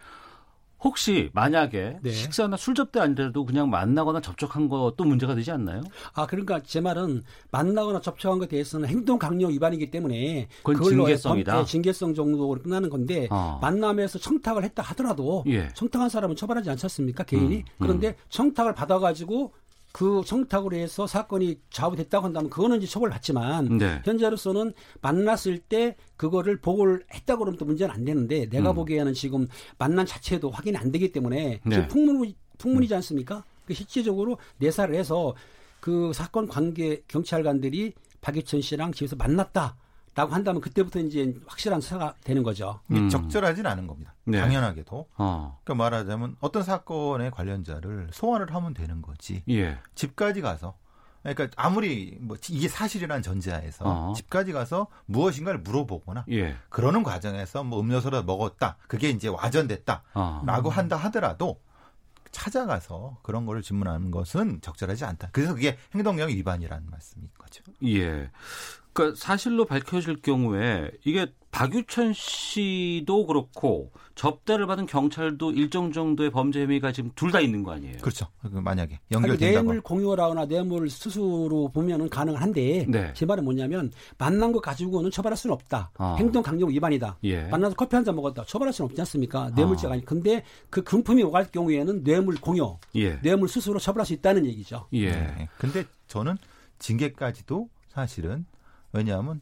혹시 만약에 네. 식사나 술 접대 아니더라도 그냥 만나거나 접촉한 것도 문제가 되지 않나요? 아 그러니까 제 말은 만나거나 접촉한 것에 대해서는 행동 강요 위반이기 때문에 그건 징계성이다. 범- 네, 징계성 정도로 끝나는 건데 어. 만남에서 청탁을 했다 하더라도 예. 청탁한 사람은 처벌하지 않지 않습니까 개인이 음, 그런데 청탁을 받아가지고 그 청탁으로 해서 사건이 좌우됐다고 한다면 그거는 이제 처벌받지만 네. 현재로서는 만났을 때 그거를 보고를 했다고 그러면 또 문제는 안 되는데 내가 음. 보기에는 지금 만난 자체도 확인이 안 되기 때문에 네. 지금 풍문, 풍문이지 않습니까? 그 실질적으로 내사를 해서 그 사건 관계 경찰관들이 박유천 씨랑 집에서 만났다 라고 한다면 그때부터 이제 확실한 수사가 되는 거죠. 이게 음. 적절하진 않은 겁니다. 네. 당연하게도. 어. 그러니까 말하자면 어떤 사건의 관련자를 소환을 하면 되는 거지. 예. 집까지 가서 그러니까 아무리 뭐 이게 사실이라는 전제하에서 어. 집까지 가서 무엇인가를 물어보거나 예. 그러는 과정에서 뭐 음료수를 먹었다. 그게 이제 와전됐다. 어. 라고 한다 하더라도 찾아가서 그런 거를 질문하는 것은 적절하지 않다. 그래서 그게 행동령 위반이라는 말씀인 거죠. 예. 그러니까 사실로 밝혀질 경우에 이게 박유천 씨도 그렇고 접대를 받은 경찰도 일정 정도의 범죄 혐의가 지금 둘 다 있는 거 아니에요? 그렇죠. 그 만약에 연결된다고. 뇌물 공유라거나 뇌물 수수로 보면은 가능한데 네. 제 말은 뭐냐면 만난 거 가지고는 처벌할 수는 없다. 아. 행동 강력 위반이다. 예. 만나서 커피 한 잔 먹었다. 처벌할 수는 없지 않습니까? 뇌물죄가 아니. 근데 그 금품이 오갈 경우에는 뇌물 공유, 예. 뇌물 수수로 처벌할 수 있다는 얘기죠. 예. 네. 근데 저는 징계까지도 사실은 왜냐하면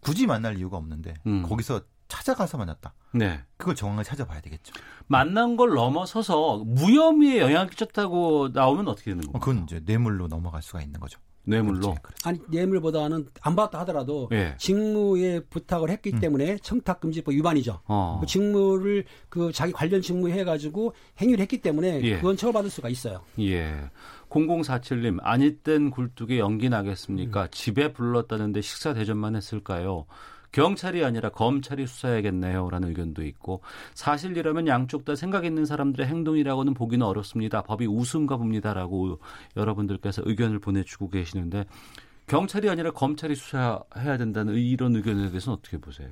굳이 만날 이유가 없는데 음. 거기서 찾아가서 만났다. 네. 그걸 정확하게 찾아봐야 되겠죠. 만난 걸 넘어서서 무혐의에 영향을 끼쳤다고 나오면 어떻게 되는 어, 건가요? 그건 이제 뇌물로 넘어갈 수가 있는 거죠. 뇌물로. 그렇지, 그렇지. 아니 뇌물보다는 안 받았다 하더라도 예. 직무에 부탁을 했기 때문에 청탁금지법 위반이죠. 어. 그 직무를 그 자기 관련 직무 해가지고 행위를 했기 때문에 예. 그건 처벌받을 수가 있어요. 예. 0047님, 아니땐 굴뚝에 연기 나겠습니까? 음. 집에 불렀다는데 식사 대접만 했을까요? 경찰이 아니라 검찰이 수사해야겠네요. 라는 의견도 있고, 사실이라면 양쪽 다 생각 있는 사람들의 행동이라고는 보기는 어렵습니다. 법이 우스운가 봅니다. 라고 여러분들께서 의견을 보내주고 계시는데, 경찰이 아니라 검찰이 수사해야 된다는 이런 의견에 대해서는 어떻게 보세요?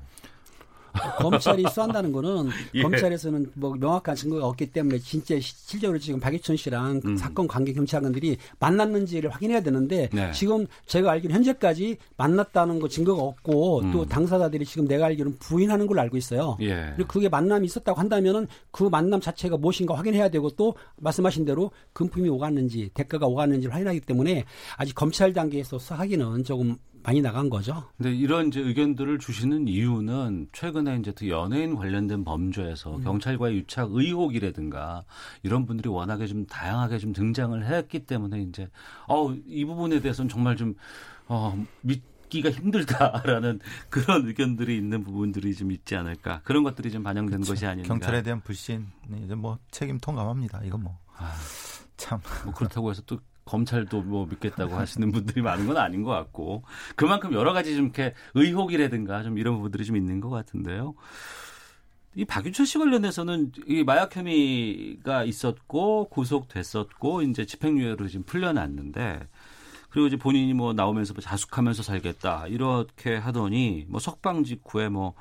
검찰이 수한다는 거는 예. 검찰에서는 뭐 명확한 증거가 없기 때문에 진짜 시- 실제로 지금 박유천 씨랑 그 음. 사건 관계 경찰관들이 만났는지를 확인해야 되는데 네. 지금 제가 알기로 현재까지 만났다는 거 증거가 없고 또 음. 당사자들이 지금 내가 알기로는 부인하는 걸로 알고 있어요. 예. 그리고 그게 만남이 있었다고 한다면은 그 만남 자체가 무엇인가 확인해야 되고 또 말씀하신 대로 금품이 오갔는지 대가가 오갔는지를 확인하기 때문에 아직 검찰 단계에서 수사하기는 조금 많이 나간 거죠. 근데 이런 이제 의견들을 주시는 이유는 최근에 이제 또 연예인 관련된 범죄에서 음. 경찰과의 유착 의혹이라든가 이런 분들이 워낙에 좀 다양하게 좀 등장을 했기 때문에 이제 어, 이 부분에 대해서는 정말 좀 어, 믿기가 힘들다라는 그런 의견들이 있는 부분들이 좀 있지 않을까 그런 것들이 좀 반영된 것이 아닌가. 경찰에 대한 불신 이제 뭐 책임 통감합니다. 이건 뭐 아. 참. 뭐 그렇다고 해서 또 검찰도 뭐 믿겠다고 하시는 분들이 많은 건 아닌 것 같고 그만큼 여러 가지 좀 이렇게 의혹이라든가 좀 이런 부분들이 좀 있는 것 같은데요. 이 박유천 씨 관련해서는 이 마약 혐의가 있었고 구속됐었고 이제 집행유예로 지금 풀려났는데 그리고 이제 본인이 뭐 나오면서 뭐 자숙하면서 살겠다 이렇게 하더니 뭐 석방 직후에 뭐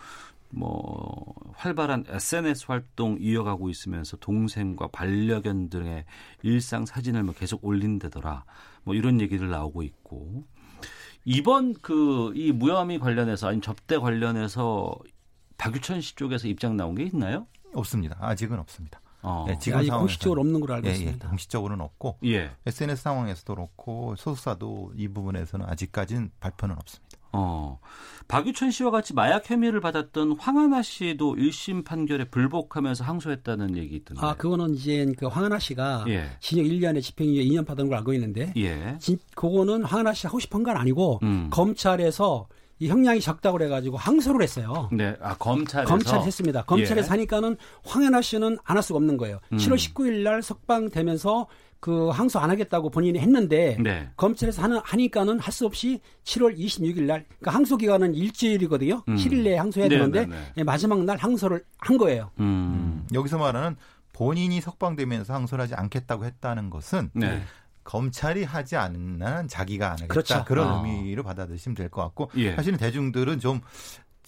뭐 활발한 SNS 활동 이어가고 있으면서 동생과 반려견 등의 일상 사진을 뭐 계속 올린다더라. 뭐 이런 얘기들 나오고 있고 이번 그 이 무혐의 관련해서 아니 접대 관련해서 박유천 씨 쪽에서 입장 나온 게 있나요? 없습니다. 아직은 없습니다. 어. 예, 지금 아직 상황에서는. 공식적으로 없는 걸로 알고 예, 예, 있습니다. 공식적으로는 없고 예. SNS 상황에서도 그렇고 소속사도 이 부분에서는 아직까지는 발표는 없습니다. 어. 박유천 씨와 같이 마약 혐의를 받았던 황하나 씨도 1심 판결에 불복하면서 항소했다는 얘기 있던데. 아, 그거는 이제 그 황하나 씨가 예. 징역 1년에 집행유예 2년 받은 걸 알고 있는데 예. 진, 그거는 황하나 씨 하고 싶은 건 아니고 음. 검찰에서 이 형량이 적다고 그래가지고 항소를 했어요. 네. 아, 검찰에서 검찰이 했습니다. 검찰에서 예. 하니까는 황현아 씨는 안 할 수가 없는 거예요. 음. 7월 19일 날 석방되면서 그 항소 안 하겠다고 본인이 했는데 네. 검찰에서 하는 하니까는 할 수 없이 7월 26일 날 그러니까 항소 기간은 일주일이거든요. 음. 7일 내에 항소해야 네, 되는데 네, 네. 예, 마지막 날 항소를 한 거예요. 음. 여기서 말하는 본인이 석방되면서 항소를 하지 않겠다고 했다는 것은 네. 검찰이 하지 않는 한 자기가 안 하겠다 그렇죠. 그런 아. 의미로 받아들이시면 될 것 같고 예. 사실은 대중들은 좀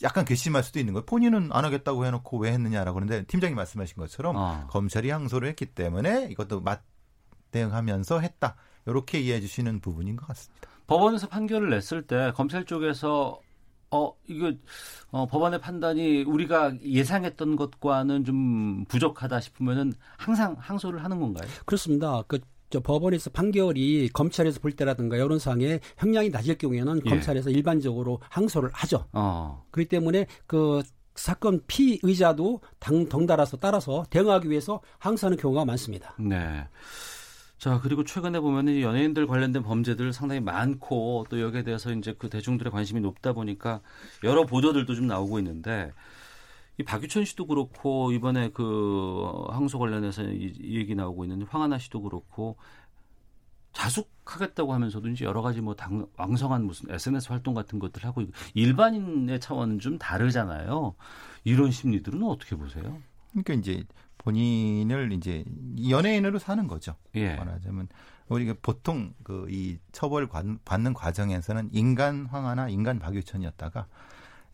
약간 괘씸할 수도 있는 거예요. 본인은 안 하겠다고 해놓고 왜 했느냐라고 그러는데 팀장님 말씀하신 것처럼 어. 검찰이 항소를 했기 때문에 이것도 맞 대응하면서 했다. 이렇게 이해해 주시는 부분인 것 같습니다. 법원에서 판결을 냈을 때 검찰 쪽에서 어 이거 어, 법원의 판단이 우리가 예상했던 것과는 좀 부족하다 싶으면은 항상 항소를 하는 건가요? 그렇습니다. 그, 저 법원에서 판결이 검찰에서 볼 때라든가 여론 상에 형량이 낮을 경우에는 예. 검찰에서 일반적으로 항소를 하죠. 어. 그렇기 때문에 그 사건 피의자도 당, 덩달아서 따라서 대응하기 위해서 항소하는 경우가 많습니다. 네. 자, 그리고 최근에 보면은 이 연예인들 관련된 범죄들 상당히 많고 또 여기에 대해서 이제 그 대중들의 관심이 높다 보니까 여러 보도들도 좀 나오고 있는데 이 박유천 씨도 그렇고 이번에 그 항소 관련해서 이, 이 얘기 나오고 있는 황하나 씨도 그렇고 자숙하겠다고 하면서도 이제 여러 가지 뭐 당, 왕성한 무슨 SNS 활동 같은 것들 하고 일반인의 차원은 좀 다르잖아요. 이런 심리들은 어떻게 보세요? 그러니까 이제 본인을 이제 연예인으로 사는 거죠. 예. 말하자면 우리가 보통 그 이 처벌 받는 과정에서는 인간 황하나 인간 박유천이었다가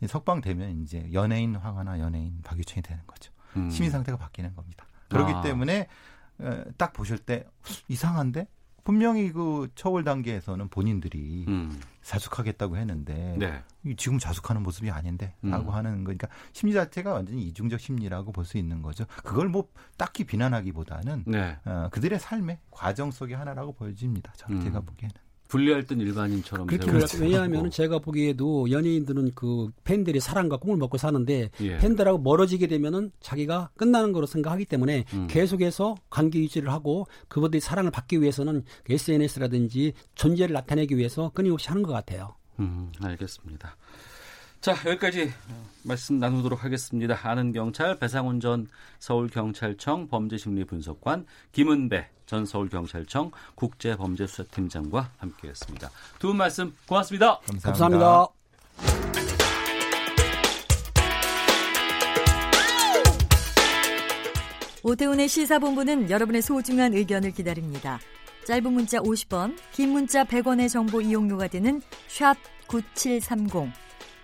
석방되면 이제 연예인 황하나 연예인 박유천이 되는 거죠. 음. 심의 상태가 바뀌는 겁니다. 그렇기 아. 때문에 딱 보실 때 이상한데 분명히 그 처벌 단계에서는 본인들이 음. 자숙하겠다고 했는데 네. 지금 자숙하는 모습이 아닌데 라고 음. 하는 거니까 심리 자체가 완전히 이중적 심리라고 볼 수 있는 거죠. 그걸 뭐 딱히 비난하기보다는 네. 어, 그들의 삶의 과정 속의 하나라고 보여집니다. 저는 음. 제가 보기에는. 분리할 땐 일반인처럼 그렇게 그렇죠. 왜냐하면 제가 보기에도 연예인들은 그 팬들이 사랑과 꿈을 먹고 사는데 예. 팬들하고 멀어지게 되면은 자기가 끝나는 거로 생각하기 때문에 음. 계속해서 관계 유지를 하고 그분들이 사랑을 받기 위해서는 SNS라든지 존재를 나타내기 위해서 끊임없이 하는 것 같아요. 음, 알겠습니다. 자, 여기까지 말씀 나누도록 하겠습니다. 아는 경찰 배상훈 전 서울경찰청 범죄심리분석관 김은배 전 서울경찰청 국제범죄수사팀장과 함께했습니다. 두 분 말씀 고맙습니다. 감사합니다. 감사합니다. 오태훈의 시사본부는 여러분의 소중한 의견을 기다립니다. 짧은 문자 50원, 긴 문자 100원의 정보 이용료가 되는 샵 9730.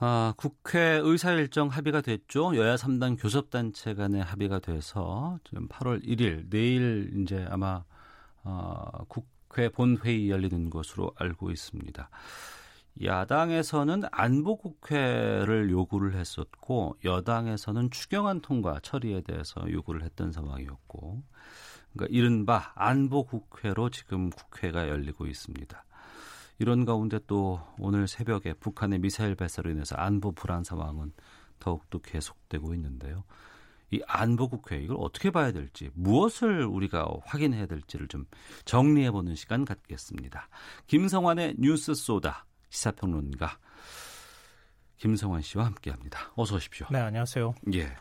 아, 국회 의사 일정 합의가 됐죠. 여야 3당 교섭단체 간의 합의가 돼서 지금 8월 1일 내일 이제 아마 어, 국회 본회의 열리는 것으로 알고 있습니다. 야당에서는 안보 국회를 요구를 했었고 여당에서는 추경안 통과 처리에 대해서 요구를 했던 상황이었고 그러니까 이른바 안보 국회로 지금 국회가 열리고 있습니다. 이런 가운데 또 오늘 새벽에 북한의 미사일 발사로 인해서 안보 불안 상황은 더욱더 계속되고 있는데요. 이 안보국회 이걸 어떻게 봐야 될지 무엇을 우리가 확인해야 될지를 좀 정리해 보는 시간 갖겠습니다. 김성환의 뉴스 소다 시사평론가 김성환 씨와 함께합니다. 어서 오십시오. 네, 안녕하세요. 예.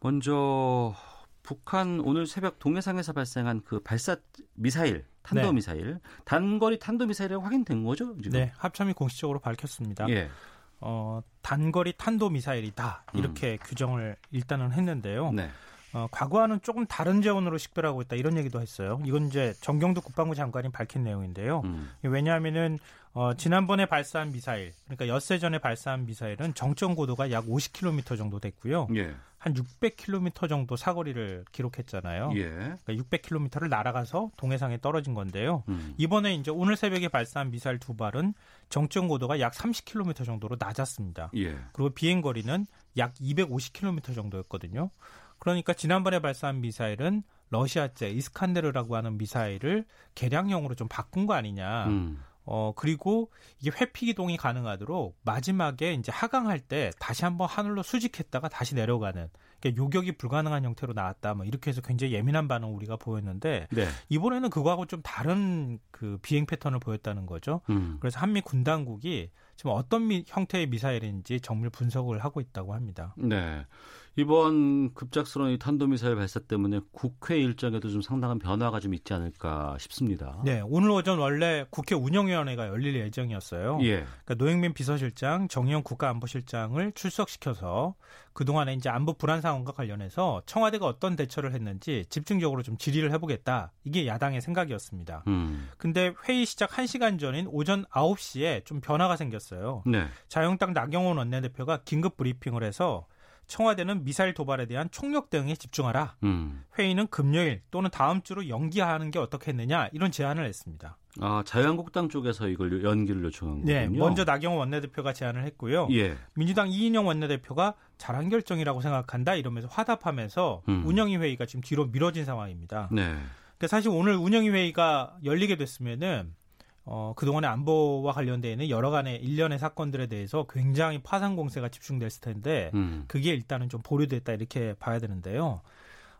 먼저 북한 오늘 새벽 동해상에서 발생한 그 발사 미사일 탄도 네. 미사일 단거리 탄도 미사일이라고 확인된 거죠? 지금? 네, 합참이 공식적으로 밝혔습니다. 예. 어, 단거리 탄도 미사일이다 이렇게 음. 규정을 일단은 했는데요. 네. 어, 과거와는 조금 다른 재원으로 식별하고 있다 이런 얘기도 했어요. 이건 이제 정경두 국방부 장관이 밝힌 내용인데요. 음. 왜냐하면은 어, 지난번에 발사한 미사일, 그러니까 엿새 전에 발사한 미사일은 정점 고도가 약 50km 정도 됐고요. 예. 한 600km 정도 사거리를 기록했잖아요. 예. 그러니까 600km를 날아가서 동해상에 떨어진 건데요. 음. 이번에 이제 오늘 새벽에 발사한 미사일 두 발은 정점 고도가 약 30km 정도로 낮았습니다. 예. 그리고 비행 거리는 약 250km 정도였거든요. 그러니까 지난번에 발사한 미사일은 러시아제 이스칸데르라고 하는 미사일을 개량형으로 좀 바꾼 거 아니냐. 음. 어, 그리고 이게 회피 기동이 가능하도록 마지막에 이제 하강할 때 다시 한번 하늘로 수직했다가 다시 내려가는 그러니까 요격이 불가능한 형태로 나왔다. 뭐 이렇게 해서 굉장히 예민한 반응 우리가 보였는데 네. 이번에는 그거하고 좀 다른 그 비행 패턴을 보였다는 거죠. 음. 그래서 한미 군 당국이 지금 어떤 미, 형태의 미사일인지 정밀 분석을 하고 있다고 합니다. 네. 이번 급작스러운 이 탄도미사일 발사 때문에 국회 일정에도 좀 상당한 변화가 좀 있지 않을까 싶습니다. 네, 오늘 오전 원래 국회 운영위원회가 열릴 예정이었어요. 예. 그러니까 노영민 비서실장, 정의용 국가안보실장을 출석시켜서 그동안에 이제 안보 불안 상황과 관련해서 청와대가 어떤 대처를 했는지 집중적으로 좀 질의를 해보겠다. 이게 야당의 생각이었습니다. 음. 근데 회의 시작 1시간 전인 오전 9시에 좀 변화가 생겼어요. 네. 자유한국당 나경원 원내대표가 긴급 브리핑을 해서 청와대는 미사일 도발에 대한 총력 대응에 집중하라. 음. 회의는 금요일 또는 다음 주로 연기하는 게 어떻겠느냐 이런 제안을 했습니다. 아 자유한국당 쪽에서 이걸 연기를 요청한 네, 거군요. 먼저 나경원 원내대표가 제안을 했고요. 예. 민주당 이인영 원내대표가 잘한 결정이라고 생각한다 이러면서 화답하면서 음. 운영위 회의가 지금 뒤로 미뤄진 상황입니다. 네. 근데 사실 오늘 운영위 회의가 열리게 됐으면은 어, 그동안의 안보와 관련되어 있는 여러 간의 일련의 사건들에 대해서 굉장히 파상 공세가 집중됐을 텐데 음. 그게 일단은 좀 보류됐다 이렇게 봐야 되는데요.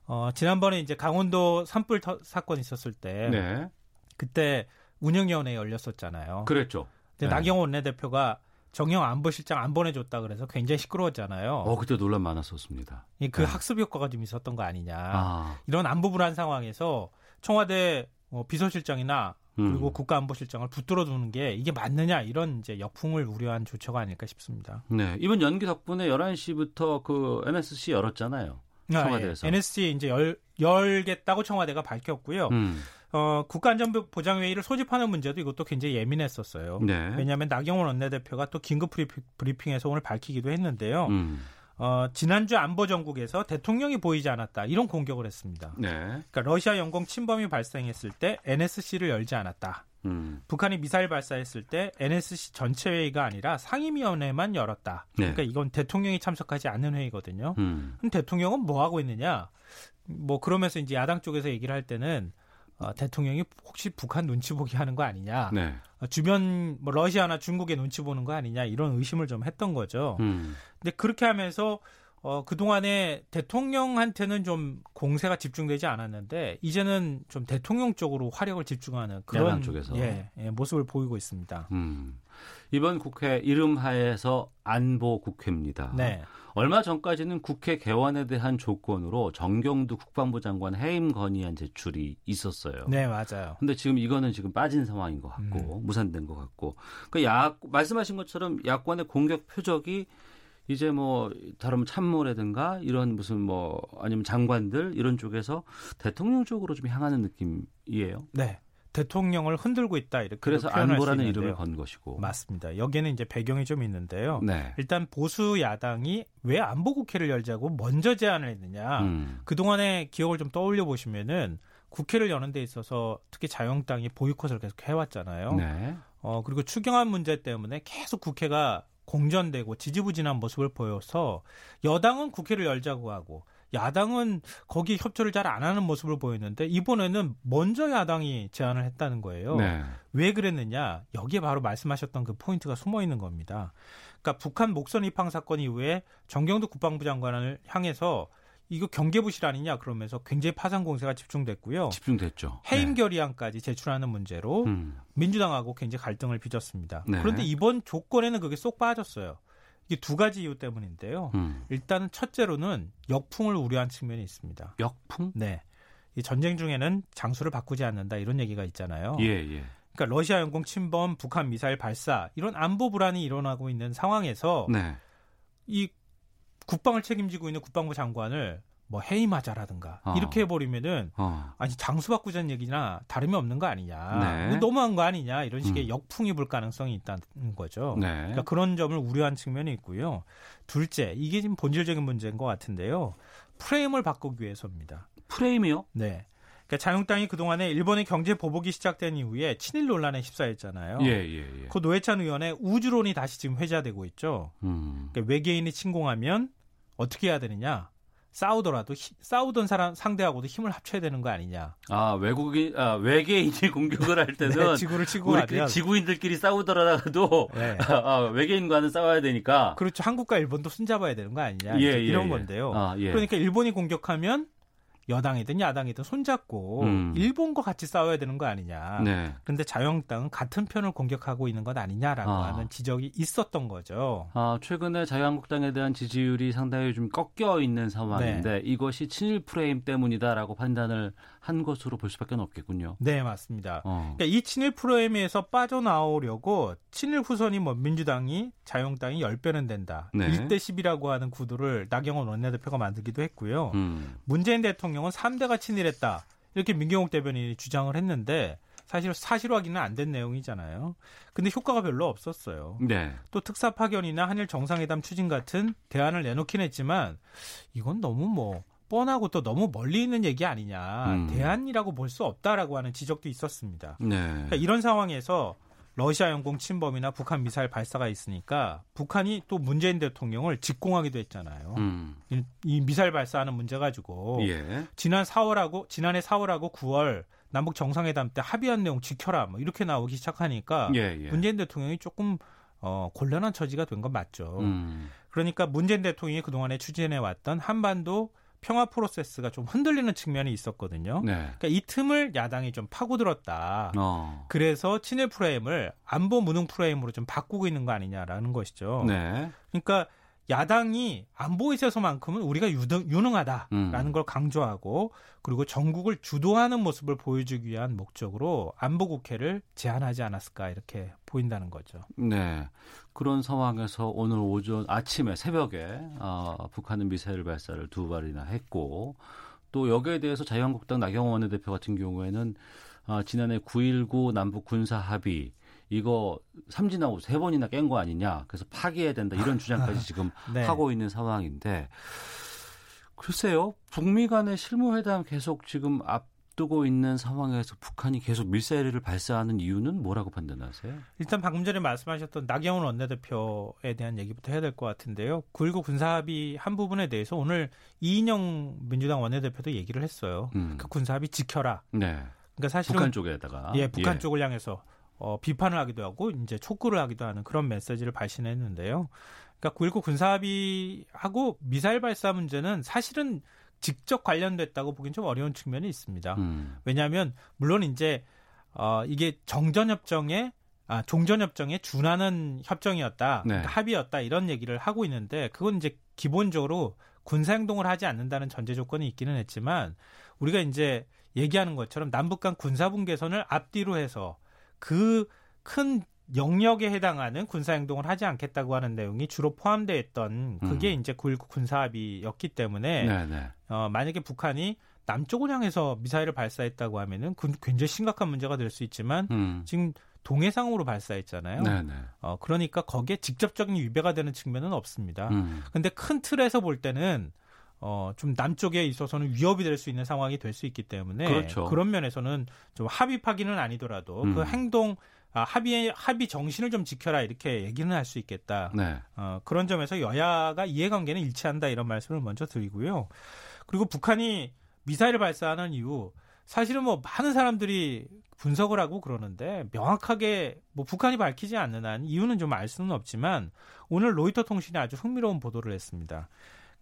어, 지난번에 이제 강원도 산불 터, 사건 있었을 때 네. 그때 운영위원회 열렸었잖아요. 그랬죠. 근데 네. 나경원 원내대표가 정영 안보실장 안 보내줬다 그래서 굉장히 시끄러웠잖아요. 어, 그때 논란 많았었습니다. 그 네. 학습 효과가 좀 있었던 거 아니냐. 아. 이런 안보 불안 상황에서 청와대 어, 비서실장이나 그리고 음. 국가안보실장을 붙들어 두는 게 이게 맞느냐 이런 이제 역풍을 우려한 조처가 아닐까 싶습니다. 네. 이번 연기 덕분에 11시부터 그 NSC 열었잖아요. 청와대에서. 아, 예. NSC 이제 열, 열겠다고 청와대가 밝혔고요. 음. 어, 국가안전보장회의를 소집하는 문제도 이것도 굉장히 예민했었어요. 네. 왜냐하면 나경원 원내대표가 또 긴급 브리핑, 에서 오늘 밝히기도 했는데요. 음. 어, 지난주 안보 정국에서 대통령이 보이지 않았다 이런 공격을 했습니다. 네. 그러니까 러시아 영공 침범이 발생했을 때 NSC를 열지 않았다. 음. 북한이 미사일 발사했을 때 NSC 전체 회의가 아니라 상임위원회만 열었다. 네. 그러니까 이건 대통령이 참석하지 않는 회의거든요. 음. 그럼 대통령은 뭐 하고 있느냐? 뭐 그러면서 이제 야당 쪽에서 얘기를 할 때는 어, 대통령이 혹시 북한 눈치 보기 하는 거 아니냐, 네. 어, 주변 뭐 러시아나 중국의 눈치 보는 거 아니냐 이런 의심을 좀 했던 거죠. 음. 근데 그렇게 하면서 어, 그동안에 대통령한테는 좀 공세가 집중되지 않았는데 이제는 좀 대통령 쪽으로 화력을 집중하는 그런 쪽에서. 예, 예, 모습을 보이고 있습니다. 음. 이번 국회 이름하에서 안보 국회입니다. 네. 얼마 전까지는 국회 개원에 대한 조건으로 정경두 국방부 장관 해임 건의안 제출이 있었어요. 네, 맞아요. 근데 지금 이거는 지금 빠진 상황인 것 같고 음. 무산된 것 같고 그 야, 말씀하신 것처럼 야권의 공격 표적이 이제 뭐 다른 참모라든가 이런 무슨 뭐 아니면 장관들 이런 쪽에서 대통령 쪽으로 좀 향하는 느낌이에요. 네. 대통령을 흔들고 있다 이렇게 그래서 안보라는 이름을 건 것이고 맞습니다. 여기에는 이제 배경이 좀 있는데요. 네. 일단 보수 야당이 왜 안보 국회를 열자고 먼저 제안을 했느냐. 음. 그 동안의 기억을 좀 떠올려 보시면은 국회를 여는 데 있어서 특히 자유한국당이 보이콧을 계속 해왔잖아요. 네. 어 그리고 추경안 문제 때문에 계속 국회가 공전되고 지지부진한 모습을 보여서 여당은 국회를 열자고 하고 야당은 거기 협조를 잘 안 하는 모습을 보였는데 이번에는 먼저 야당이 제안을 했다는 거예요. 네. 왜 그랬느냐? 여기에 바로 말씀하셨던 그 포인트가 숨어 있는 겁니다. 그러니까 북한 목선 입항 사건 이후에 정경도 국방부 장관을 향해서 이거 경계부실 아니냐 그러면서 굉장히 파상 공세가 집중됐고요. 집중됐죠. 해임 네. 결의안까지 제출하는 문제로 음. 민주당하고 굉장히 갈등을 빚었습니다. 네. 그런데 이번 조건에는 그게 쏙 빠졌어요. 이게 두 가지 이유 때문인데요. 음. 일단은 첫째로는 역풍을 우려한 측면이 있습니다. 역풍? 네. 이 전쟁 중에는 장소를 바꾸지 않는다 이런 얘기가 있잖아요. 예, 예. 그러니까 러시아 영공 침범, 북한 미사일 발사 이런 안보 불안이 일어나고 있는 상황에서 네. 이 국방을 책임지고 있는 국방부 장관을 뭐 해임하자라든가 어. 이렇게 해버리면은 어. 아니 장수 바꾸자는 얘기나 다름이 없는 거 아니냐 네. 너무한 거 아니냐 이런 식의 음. 역풍이 불 가능성이 있다는 거죠. 네. 그러니까 그런 점을 우려한 측면이 있고요. 둘째 이게 지금 본질적인 문제인 것 같은데요. 프레임을 바꾸기 위해서입니다. 프레임이요? 네. 그러니까 자유당이 그동안에 일본의 경제 보복이 시작된 이후에 친일 논란에 휩싸였잖아요. 예, 예, 예. 그 노회찬 의원의 우주론이 다시 지금 회자되고 있죠. 음. 그러니까 외계인이 침공하면 어떻게 해야 되느냐? 싸우더라도 히, 싸우던 사람 상대하고도 힘을 합쳐야 되는 거 아니냐. 아 외국인 아, 외계인이 공격을 할 때는 네, 지구를 치고 우리 그 지구인들끼리 싸우더라도 네. 아, 외계인과는 싸워야 되니까. 그렇죠. 한국과 일본도 손잡아야 되는 거 아니냐. 예, 예, 이런 예. 건데요. 아, 예. 그러니까 일본이 공격하면 여당이든 야당이든 손잡고 음. 일본과 같이 싸워야 되는 거 아니냐. 네. 그런데 자유한국당은 같은 편을 공격하고 있는 것 아니냐라고 아. 하는 지적이 있었던 거죠. 아, 최근에 자유한국당에 대한 지지율이 상당히 좀 꺾여 있는 상황인데 네. 이것이 친일 프레임 때문이다라고 판단을 한 것으로 볼 수밖에 없겠군요. 네, 맞습니다. 어. 그러니까 이 친일 프레임에서 빠져나오려고 친일 후손이 뭐 민주당이 자유한국당이 10배는 된다. 네. 1대 10이라고 하는 구도를 나경원 원내대표가 만들기도 했고요. 음. 문재인 대통령은 3대가 친일했다. 이렇게 민경욱 대변인이 주장을 했는데 사실 사실 확인은 안 된 내용이잖아요. 근데 효과가 별로 없었어요. 네. 또 특사 파견이나 한일 정상회담 추진 같은 대안을 내놓긴 했지만 이건 너무 뭐 뻔하고 또 너무 멀리 있는 얘기 아니냐. 음. 대안이라고 볼 수 없다라고 하는 지적도 있었습니다. 네. 그러니까 이런 상황에서 러시아 영공 침범이나 북한 미사일 발사가 있으니까 북한이 또 문재인 대통령을 직공하기도 했잖아요. 음. 이, 이, 미사일 발사하는 문제 가지고 예. 지난 4월하고 지난해 4월하고 9월 남북 정상회담 때 합의한 내용 지켜라 뭐 이렇게 나오기 시작하니까 예, 예. 문재인 대통령이 조금 어, 곤란한 처지가 된 건 맞죠. 음. 그러니까 문재인 대통령이 그동안에 추진해 왔던 한반도 평화 프로세스가 좀 흔들리는 측면이 있었거든요. 네. 그러니까 이 틈을 야당이 좀 파고들었다. 어. 그래서 친일 프레임을 안보 무능 프레임으로 좀 바꾸고 있는 거 아니냐라는 것이죠. 네. 그러니까 야당이 안보에 있어서만큼은 우리가 유등, 유능하다라는 음. 걸 강조하고 그리고 전국을 주도하는 모습을 보여주기 위한 목적으로 안보 국회를 제안하지 않았을까 이렇게 보인다는 거죠. 네. 그런 상황에서 오늘 오전 아침에 새벽에 어, 북한은 미사일 발사를 두 발이나 했고 또 여기에 대해서 자유한국당 나경원 원내대표 같은 경우에는 어, 지난해 9.19 남북 군사 합의 이거 삼진하고 세 번이나 깬 거 아니냐. 그래서 파기해야 된다. 이런 주장까지 지금 네. 하고 있는 상황인데 글쎄요. 북미 간의 실무회담 계속 지금 앞두고 있는 상황에서 북한이 계속 미사일을 발사하는 이유는 뭐라고 판단하세요? 일단 방금 전에 말씀하셨던 나경원 원내대표에 대한 얘기부터 해야 될 것 같은데요. 9.19 군사합의 한 부분에 대해서 오늘 이인영 민주당 원내대표도 얘기를 했어요. 음. 그 군사합의 지켜라. 네. 그러니까 사실은 북한 쪽에다가 예, 북한 예. 쪽을 향해서 어, 비판을 하기도 하고 이제 촉구를 하기도 하는 그런 메시지를 발신했는데요. 그러니까 9.19 군사합의하고 미사일 발사 문제는 사실은 직접 관련됐다고 보기엔 좀 어려운 측면이 있습니다. 음. 왜냐하면 물론 이제 어, 이게 정전협정에 아, 종전협정에 준하는 협정이었다, 네. 그러니까 합의였다 이런 얘기를 하고 있는데 그건 이제 기본적으로 군사 행동을 하지 않는다는 전제 조건이 있기는 했지만 우리가 이제 얘기하는 것처럼 남북 간 군사 분 계선을 앞뒤로 해서 그 큰 영역에 해당하는 군사 행동을 하지 않겠다고 하는 내용이 주로 포함되어 있던 그게 음. 이제 9.19 군사합의였기 때문에 네네. 네. 어, 만약에 북한이 남쪽을 향해서 미사일을 발사했다고 하면은 그 굉장히 심각한 문제가 될 수 있지만 음. 지금 동해상으로 발사했잖아요. 네네. 네. 어, 그러니까 거기에 직접적인 위배가 되는 측면은 없습니다. 음. 근데 큰 틀에서 볼 때는 어, 좀 남쪽에 있어서는 위협이 될 수 있는 상황이 될 수 있기 때문에 그렇죠. 그런 면에서는 좀 합의 파기는 아니더라도 그 음. 그 행동 아, 합의 합의 정신을 좀 지켜라 이렇게 얘기는 할 수 있겠다. 네. 어, 그런 점에서 여야가 이해관계는 일치한다 이런 말씀을 먼저 드리고요. 그리고 북한이 미사일을 발사하는 이유 사실은 뭐 많은 사람들이 분석을 하고 그러는데 명확하게 뭐 북한이 밝히지 않는 한 이유는 좀 알 수는 없지만 오늘 로이터 통신이 아주 흥미로운 보도를 했습니다.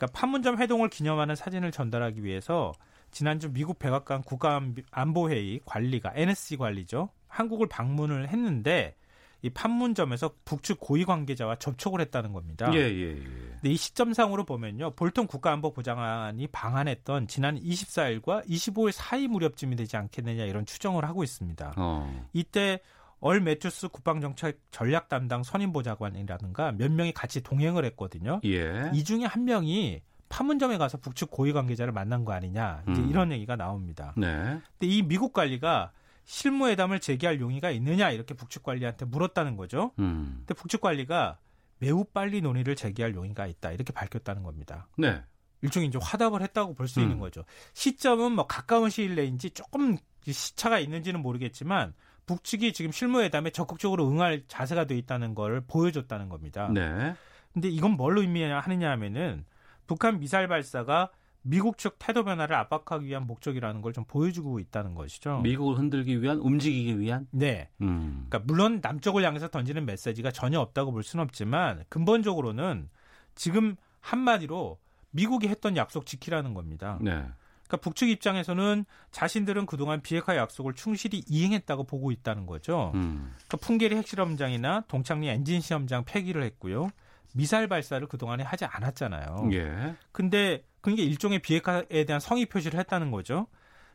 그러니까 판문점 회동을 기념하는 사진을 전달하기 위해서 지난주 미국 백악관 국가안보회의 관리가 NSC 관리죠. 한국을 방문을 했는데 이 판문점에서 북측 고위 관계자와 접촉을 했다는 겁니다. 예, 예, 예. 근데 이 시점상으로 보면요. 볼턴 국가안보부장관이 방한했던 지난 24일과 25일 사이 무렵쯤이 되지 않겠느냐 이런 추정을 하고 있습니다. 어. 이때 얼 매튜스 국방정책 전략 담당 선임보좌관이라든가 몇 명이 같이 동행을 했거든요. 예. 이 중에 한 명이 판문점에 가서 북측 고위 관계자를 만난 거 아니냐 이제 음. 이런 얘기가 나옵니다. 네. 근데 이 미국 관리가 실무회담을 재개할 용의가 있느냐 이렇게 북측 관리한테 물었다는 거죠. 음. 근데 북측 관리가 매우 빨리 논의를 재개할 용의가 있다 이렇게 밝혔다는 겁니다. 네. 일종의 이제 화답을 했다고 볼수 음. 있는 거죠. 시점은 뭐 가까운 시일 내인지 조금 시차가 있는지는 모르겠지만 북측이 지금 실무회담에 적극적으로 응할 자세가 돼 있다는 걸 보여줬다는 겁니다. 네. 근데 이건 뭘 의미하느냐 하면은 북한 미사일 발사가 미국 측 태도 변화를 압박하기 위한 목적이라는 걸 좀 보여주고 있다는 것이죠. 미국을 흔들기 위한, 움직이기 위한? 네. 음. 그러니까 물론 남쪽을 향해서 던지는 메시지가 전혀 없다고 볼 수는 없지만 근본적으로는 지금 한마디로 미국이 했던 약속 지키라는 겁니다. 네. 그러니까 북측 입장에서는 자신들은 그동안 비핵화 약속을 충실히 이행했다고 보고 있다는 거죠. 음. 그러니까 풍계리 핵실험장이나 동창리 엔진 시험장 폐기를 했고요. 미사일 발사를 그동안에 하지 않았잖아요. 예. 근데 그게 일종의 비핵화에 대한 성의 표시를 했다는 거죠.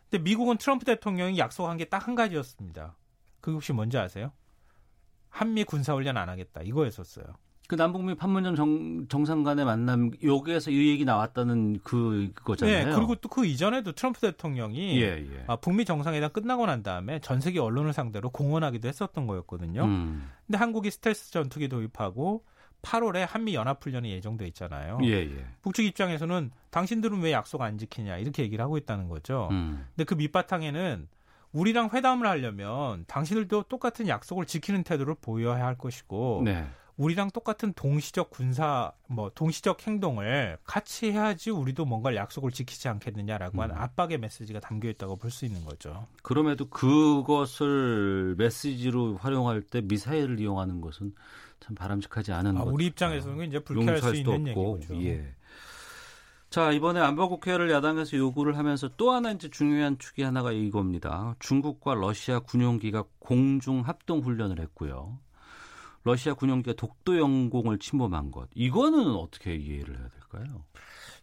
근데 미국은 트럼프 대통령이 약속한 게 딱 한 가지였습니다. 그게 혹시 뭔지 아세요? 한미 군사훈련 안 하겠다. 이거였었어요. 그 남북미 판문점 정, 정상 간의 만남 여기에서 이 얘기 나왔다는 그 그거잖아요. 네, 그리고 또 그 이전에도 트럼프 대통령이 예, 예. 아, 북미 정상회담 끝나고 난 다음에 전 세계 언론을 상대로 공언하기도 했었던 거였거든요. 음. 근데 한국이 스텔스 전투기 도입하고 8월에 한미 연합 훈련이 예정돼 있잖아요. 예, 예. 북측 입장에서는 당신들은 왜 약속 안 지키냐 이렇게 얘기를 하고 있다는 거죠. 음. 근데 그 밑바탕에는 우리랑 회담을 하려면 당신들도 똑같은 약속을 지키는 태도를 보여야 할 것이고 네. 우리랑 똑같은 동시적 군사 뭐 동시적 행동을 같이 해야지 우리도 뭔가 약속을 지키지 않겠느냐라고 하는 음. 압박의 메시지가 담겨 있다고 볼 수 있는 거죠. 그럼에도 그것을 메시지로 활용할 때 미사일을 이용하는 것은 참 바람직하지 않은 아, 것. 우리 입장에서는 이제 불쾌할 수 있는 없고, 얘기죠. 예. 자, 이번에 안보국회를 야당에서 요구를 하면서 또 하나 이제 중요한 축이 하나가 이겁니다. 중국과 러시아 군용기가 공중 합동 훈련을 했고요. 러시아 군용기가 독도 영공을 침범한 것. 이거는 어떻게 이해를 해야 될까요?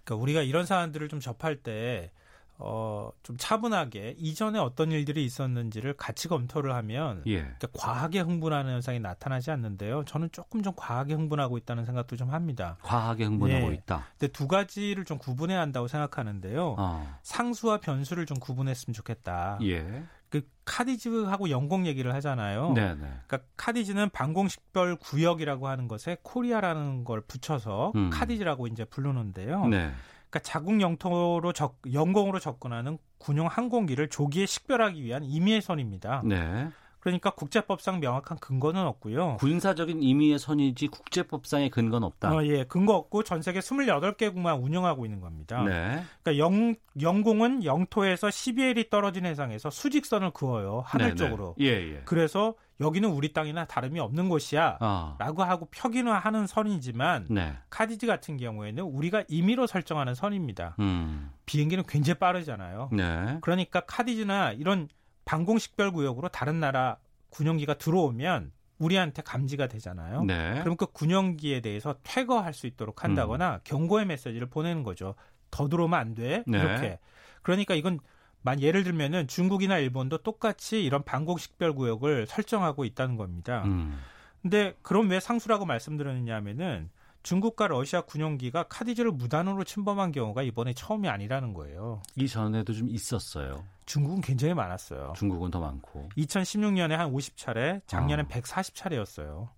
그러니까 우리가 이런 사안들을 좀 접할 때 어, 좀 차분하게 이전에 어떤 일들이 있었는지를 같이 검토를 하면 예. 그러니까 과하게 흥분하는 현상이 나타나지 않는데요. 저는 조금 좀 과하게 흥분하고 있다는 생각도 좀 합니다. 과하게 흥분하고 예. 있다. 근데 두 가지를 좀 구분해야 한다고 생각하는데요. 어. 상수와 변수를 좀 구분했으면 좋겠다. 예. 그 카디즈하고 영공 얘기를 하잖아요. 네네. 네. 그러니까 카디즈는 방공식별 구역이라고 하는 것에 코리아라는 걸 붙여서 음. 카디즈라고 이제 부르는데요. 네. 그러니까 자국 영토로 접, 영공으로 접근하는 군용 항공기를 조기에 식별하기 위한 임의의 선입니다. 네. 그러니까 국제법상 명확한 근거는 없고요. 군사적인 임의의 선이지 국제법상의 근거는 없다. 어, 예, 근거 없고 전 세계 28개국만 운영하고 있는 겁니다. 네. 그러니까 영, 영공은 영토에서 12일이 떨어진 해상에서 수직선을 그어요. 하늘 네, 네. 쪽으로. 네. 예, 예. 그래서 여기는 우리 땅이나 다름이 없는 곳이야. 어. 라고 하고 표기는 선이지만 네. 카디즈 같은 경우에는 우리가 임의로 설정하는 선입니다. 음. 비행기는 굉장히 빠르잖아요. 네. 그러니까 카디즈나 이런 방공식별구역으로 다른 나라 군용기가 들어오면 우리한테 감지가 되잖아요. 네. 그럼 그 군용기에 대해서 퇴거할 수 있도록 한다거나 음. 경고의 메시지를 보내는 거죠. 더 들어오면 안 돼. 네. 이렇게. 그러니까 이건 만 예를 들면은 중국이나 일본도 똑같이 이런 방공식별 구역을 설정하고 있다는 겁니다. 음. 근데 그럼 왜 상수라고 말씀드렸느냐 하면은 중국과 러시아 군용기가 카디즈를 무단으로 침범한 경우가 이번에 처음이 아니라는 거예요. 이전에도 좀 있었어요. 중국은 굉장히 많았어요. 중국은 더 많고. 2016년에 한 50차례, 작년엔 어. 140차례였어요.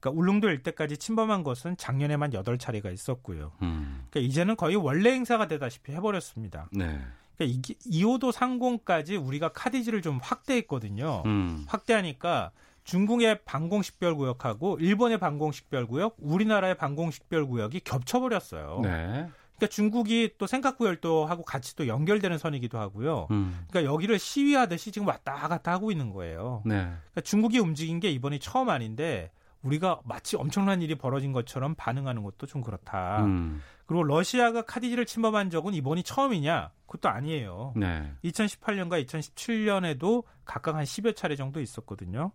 그러니까 울릉도 일대까지 침범한 것은 작년에만 8차례가 있었고요. 음. 그러니까 이제는 거의 원래 행사가 되다시피 해버렸습니다. 네. 그러니까 2호도 상공까지 우리가 카디즈를 좀 확대했거든요. 음. 확대하니까 중국의 방공식별 구역하고 일본의 방공식별 구역, 우리나라의 방공식별 구역이 겹쳐버렸어요. 네. 그러니까 중국이 또 생각구열도 하고 같이 또 연결되는 선이기도 하고요. 음. 그러니까 여기를 시위하듯이 지금 왔다 갔다 하고 있는 거예요. 네. 그러니까 중국이 움직인 게 이번이 처음 아닌데 우리가 마치 엄청난 일이 벌어진 것처럼 반응하는 것도 좀 그렇다. 음. 그리고 러시아가 카디지를 침범한 적은 이번이 처음이냐? 그것도 아니에요. 네. 2018년과 2017년에도 각각 한 10여 차례 정도 있었거든요.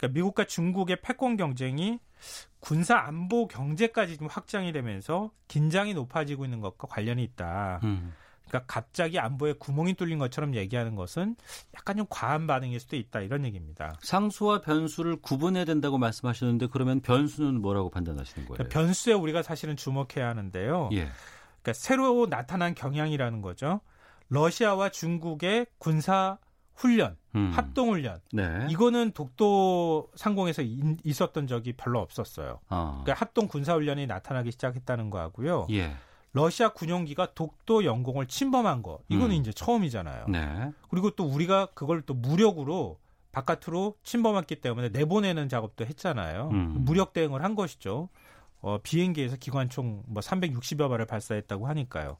그러니까 미국과 중국의 패권 경쟁이 군사 안보 경제까지 좀 확장이 되면서 긴장이 높아지고 있는 것과 관련이 있다. 음. 그러니까 갑자기 안보에 구멍이 뚫린 것처럼 얘기하는 것은 약간 좀 과한 반응일 수도 있다 이런 얘기입니다. 상수와 변수를 구분해야 된다고 말씀하셨는데 그러면 변수는 뭐라고 판단하시는 거예요? 그러니까 변수에 우리가 사실은 주목해야 하는데요. 예. 그러니까 새로 나타난 경향이라는 거죠. 러시아와 중국의 군사 훈련, 음. 합동 훈련. 네. 이거는 독도 상공에서 있었던 적이 별로 없었어요. 어. 그러니까 합동 군사 훈련이 나타나기 시작했다는 거하고요. 예. 러시아 군용기가 독도 영공을 침범한 거 이거는 음. 이제 처음이잖아요. 네. 그리고 또 우리가 그걸 또 무력으로 바깥으로 침범했기 때문에 내보내는 작업도 했잖아요. 음. 무력 대응을 한 것이죠. 어, 비행기에서 기관총 뭐 360여 발을 발사했다고 하니까요.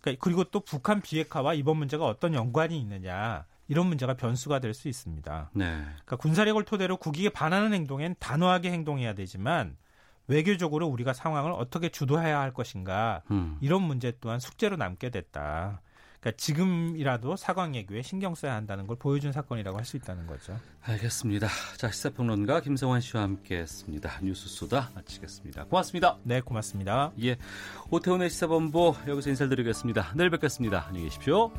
그러니까 그리고 또 북한 비핵화와 이번 문제가 어떤 연관이 있느냐 이런 문제가 변수가 될 수 있습니다. 네. 그러니까 군사력을 토대로 국익에 반하는 행동엔 단호하게 행동해야 되지만 외교적으로 우리가 상황을 어떻게 주도해야 할 것인가 음. 이런 문제 또한 숙제로 남게 됐다. 그러니까 지금이라도 사관 예교에 신경 써야 한다는 걸 보여준 사건이라고 할 수 있다는 거죠. 알겠습니다. 자 시사평론가 김성환 씨와 함께했습니다. 뉴스 소다 마치겠습니다. 고맙습니다. 네, 고맙습니다. 예, 오태훈의 시사본부 여기서 인사드리겠습니다. 내일 뵙겠습니다. 안녕히 계십시오.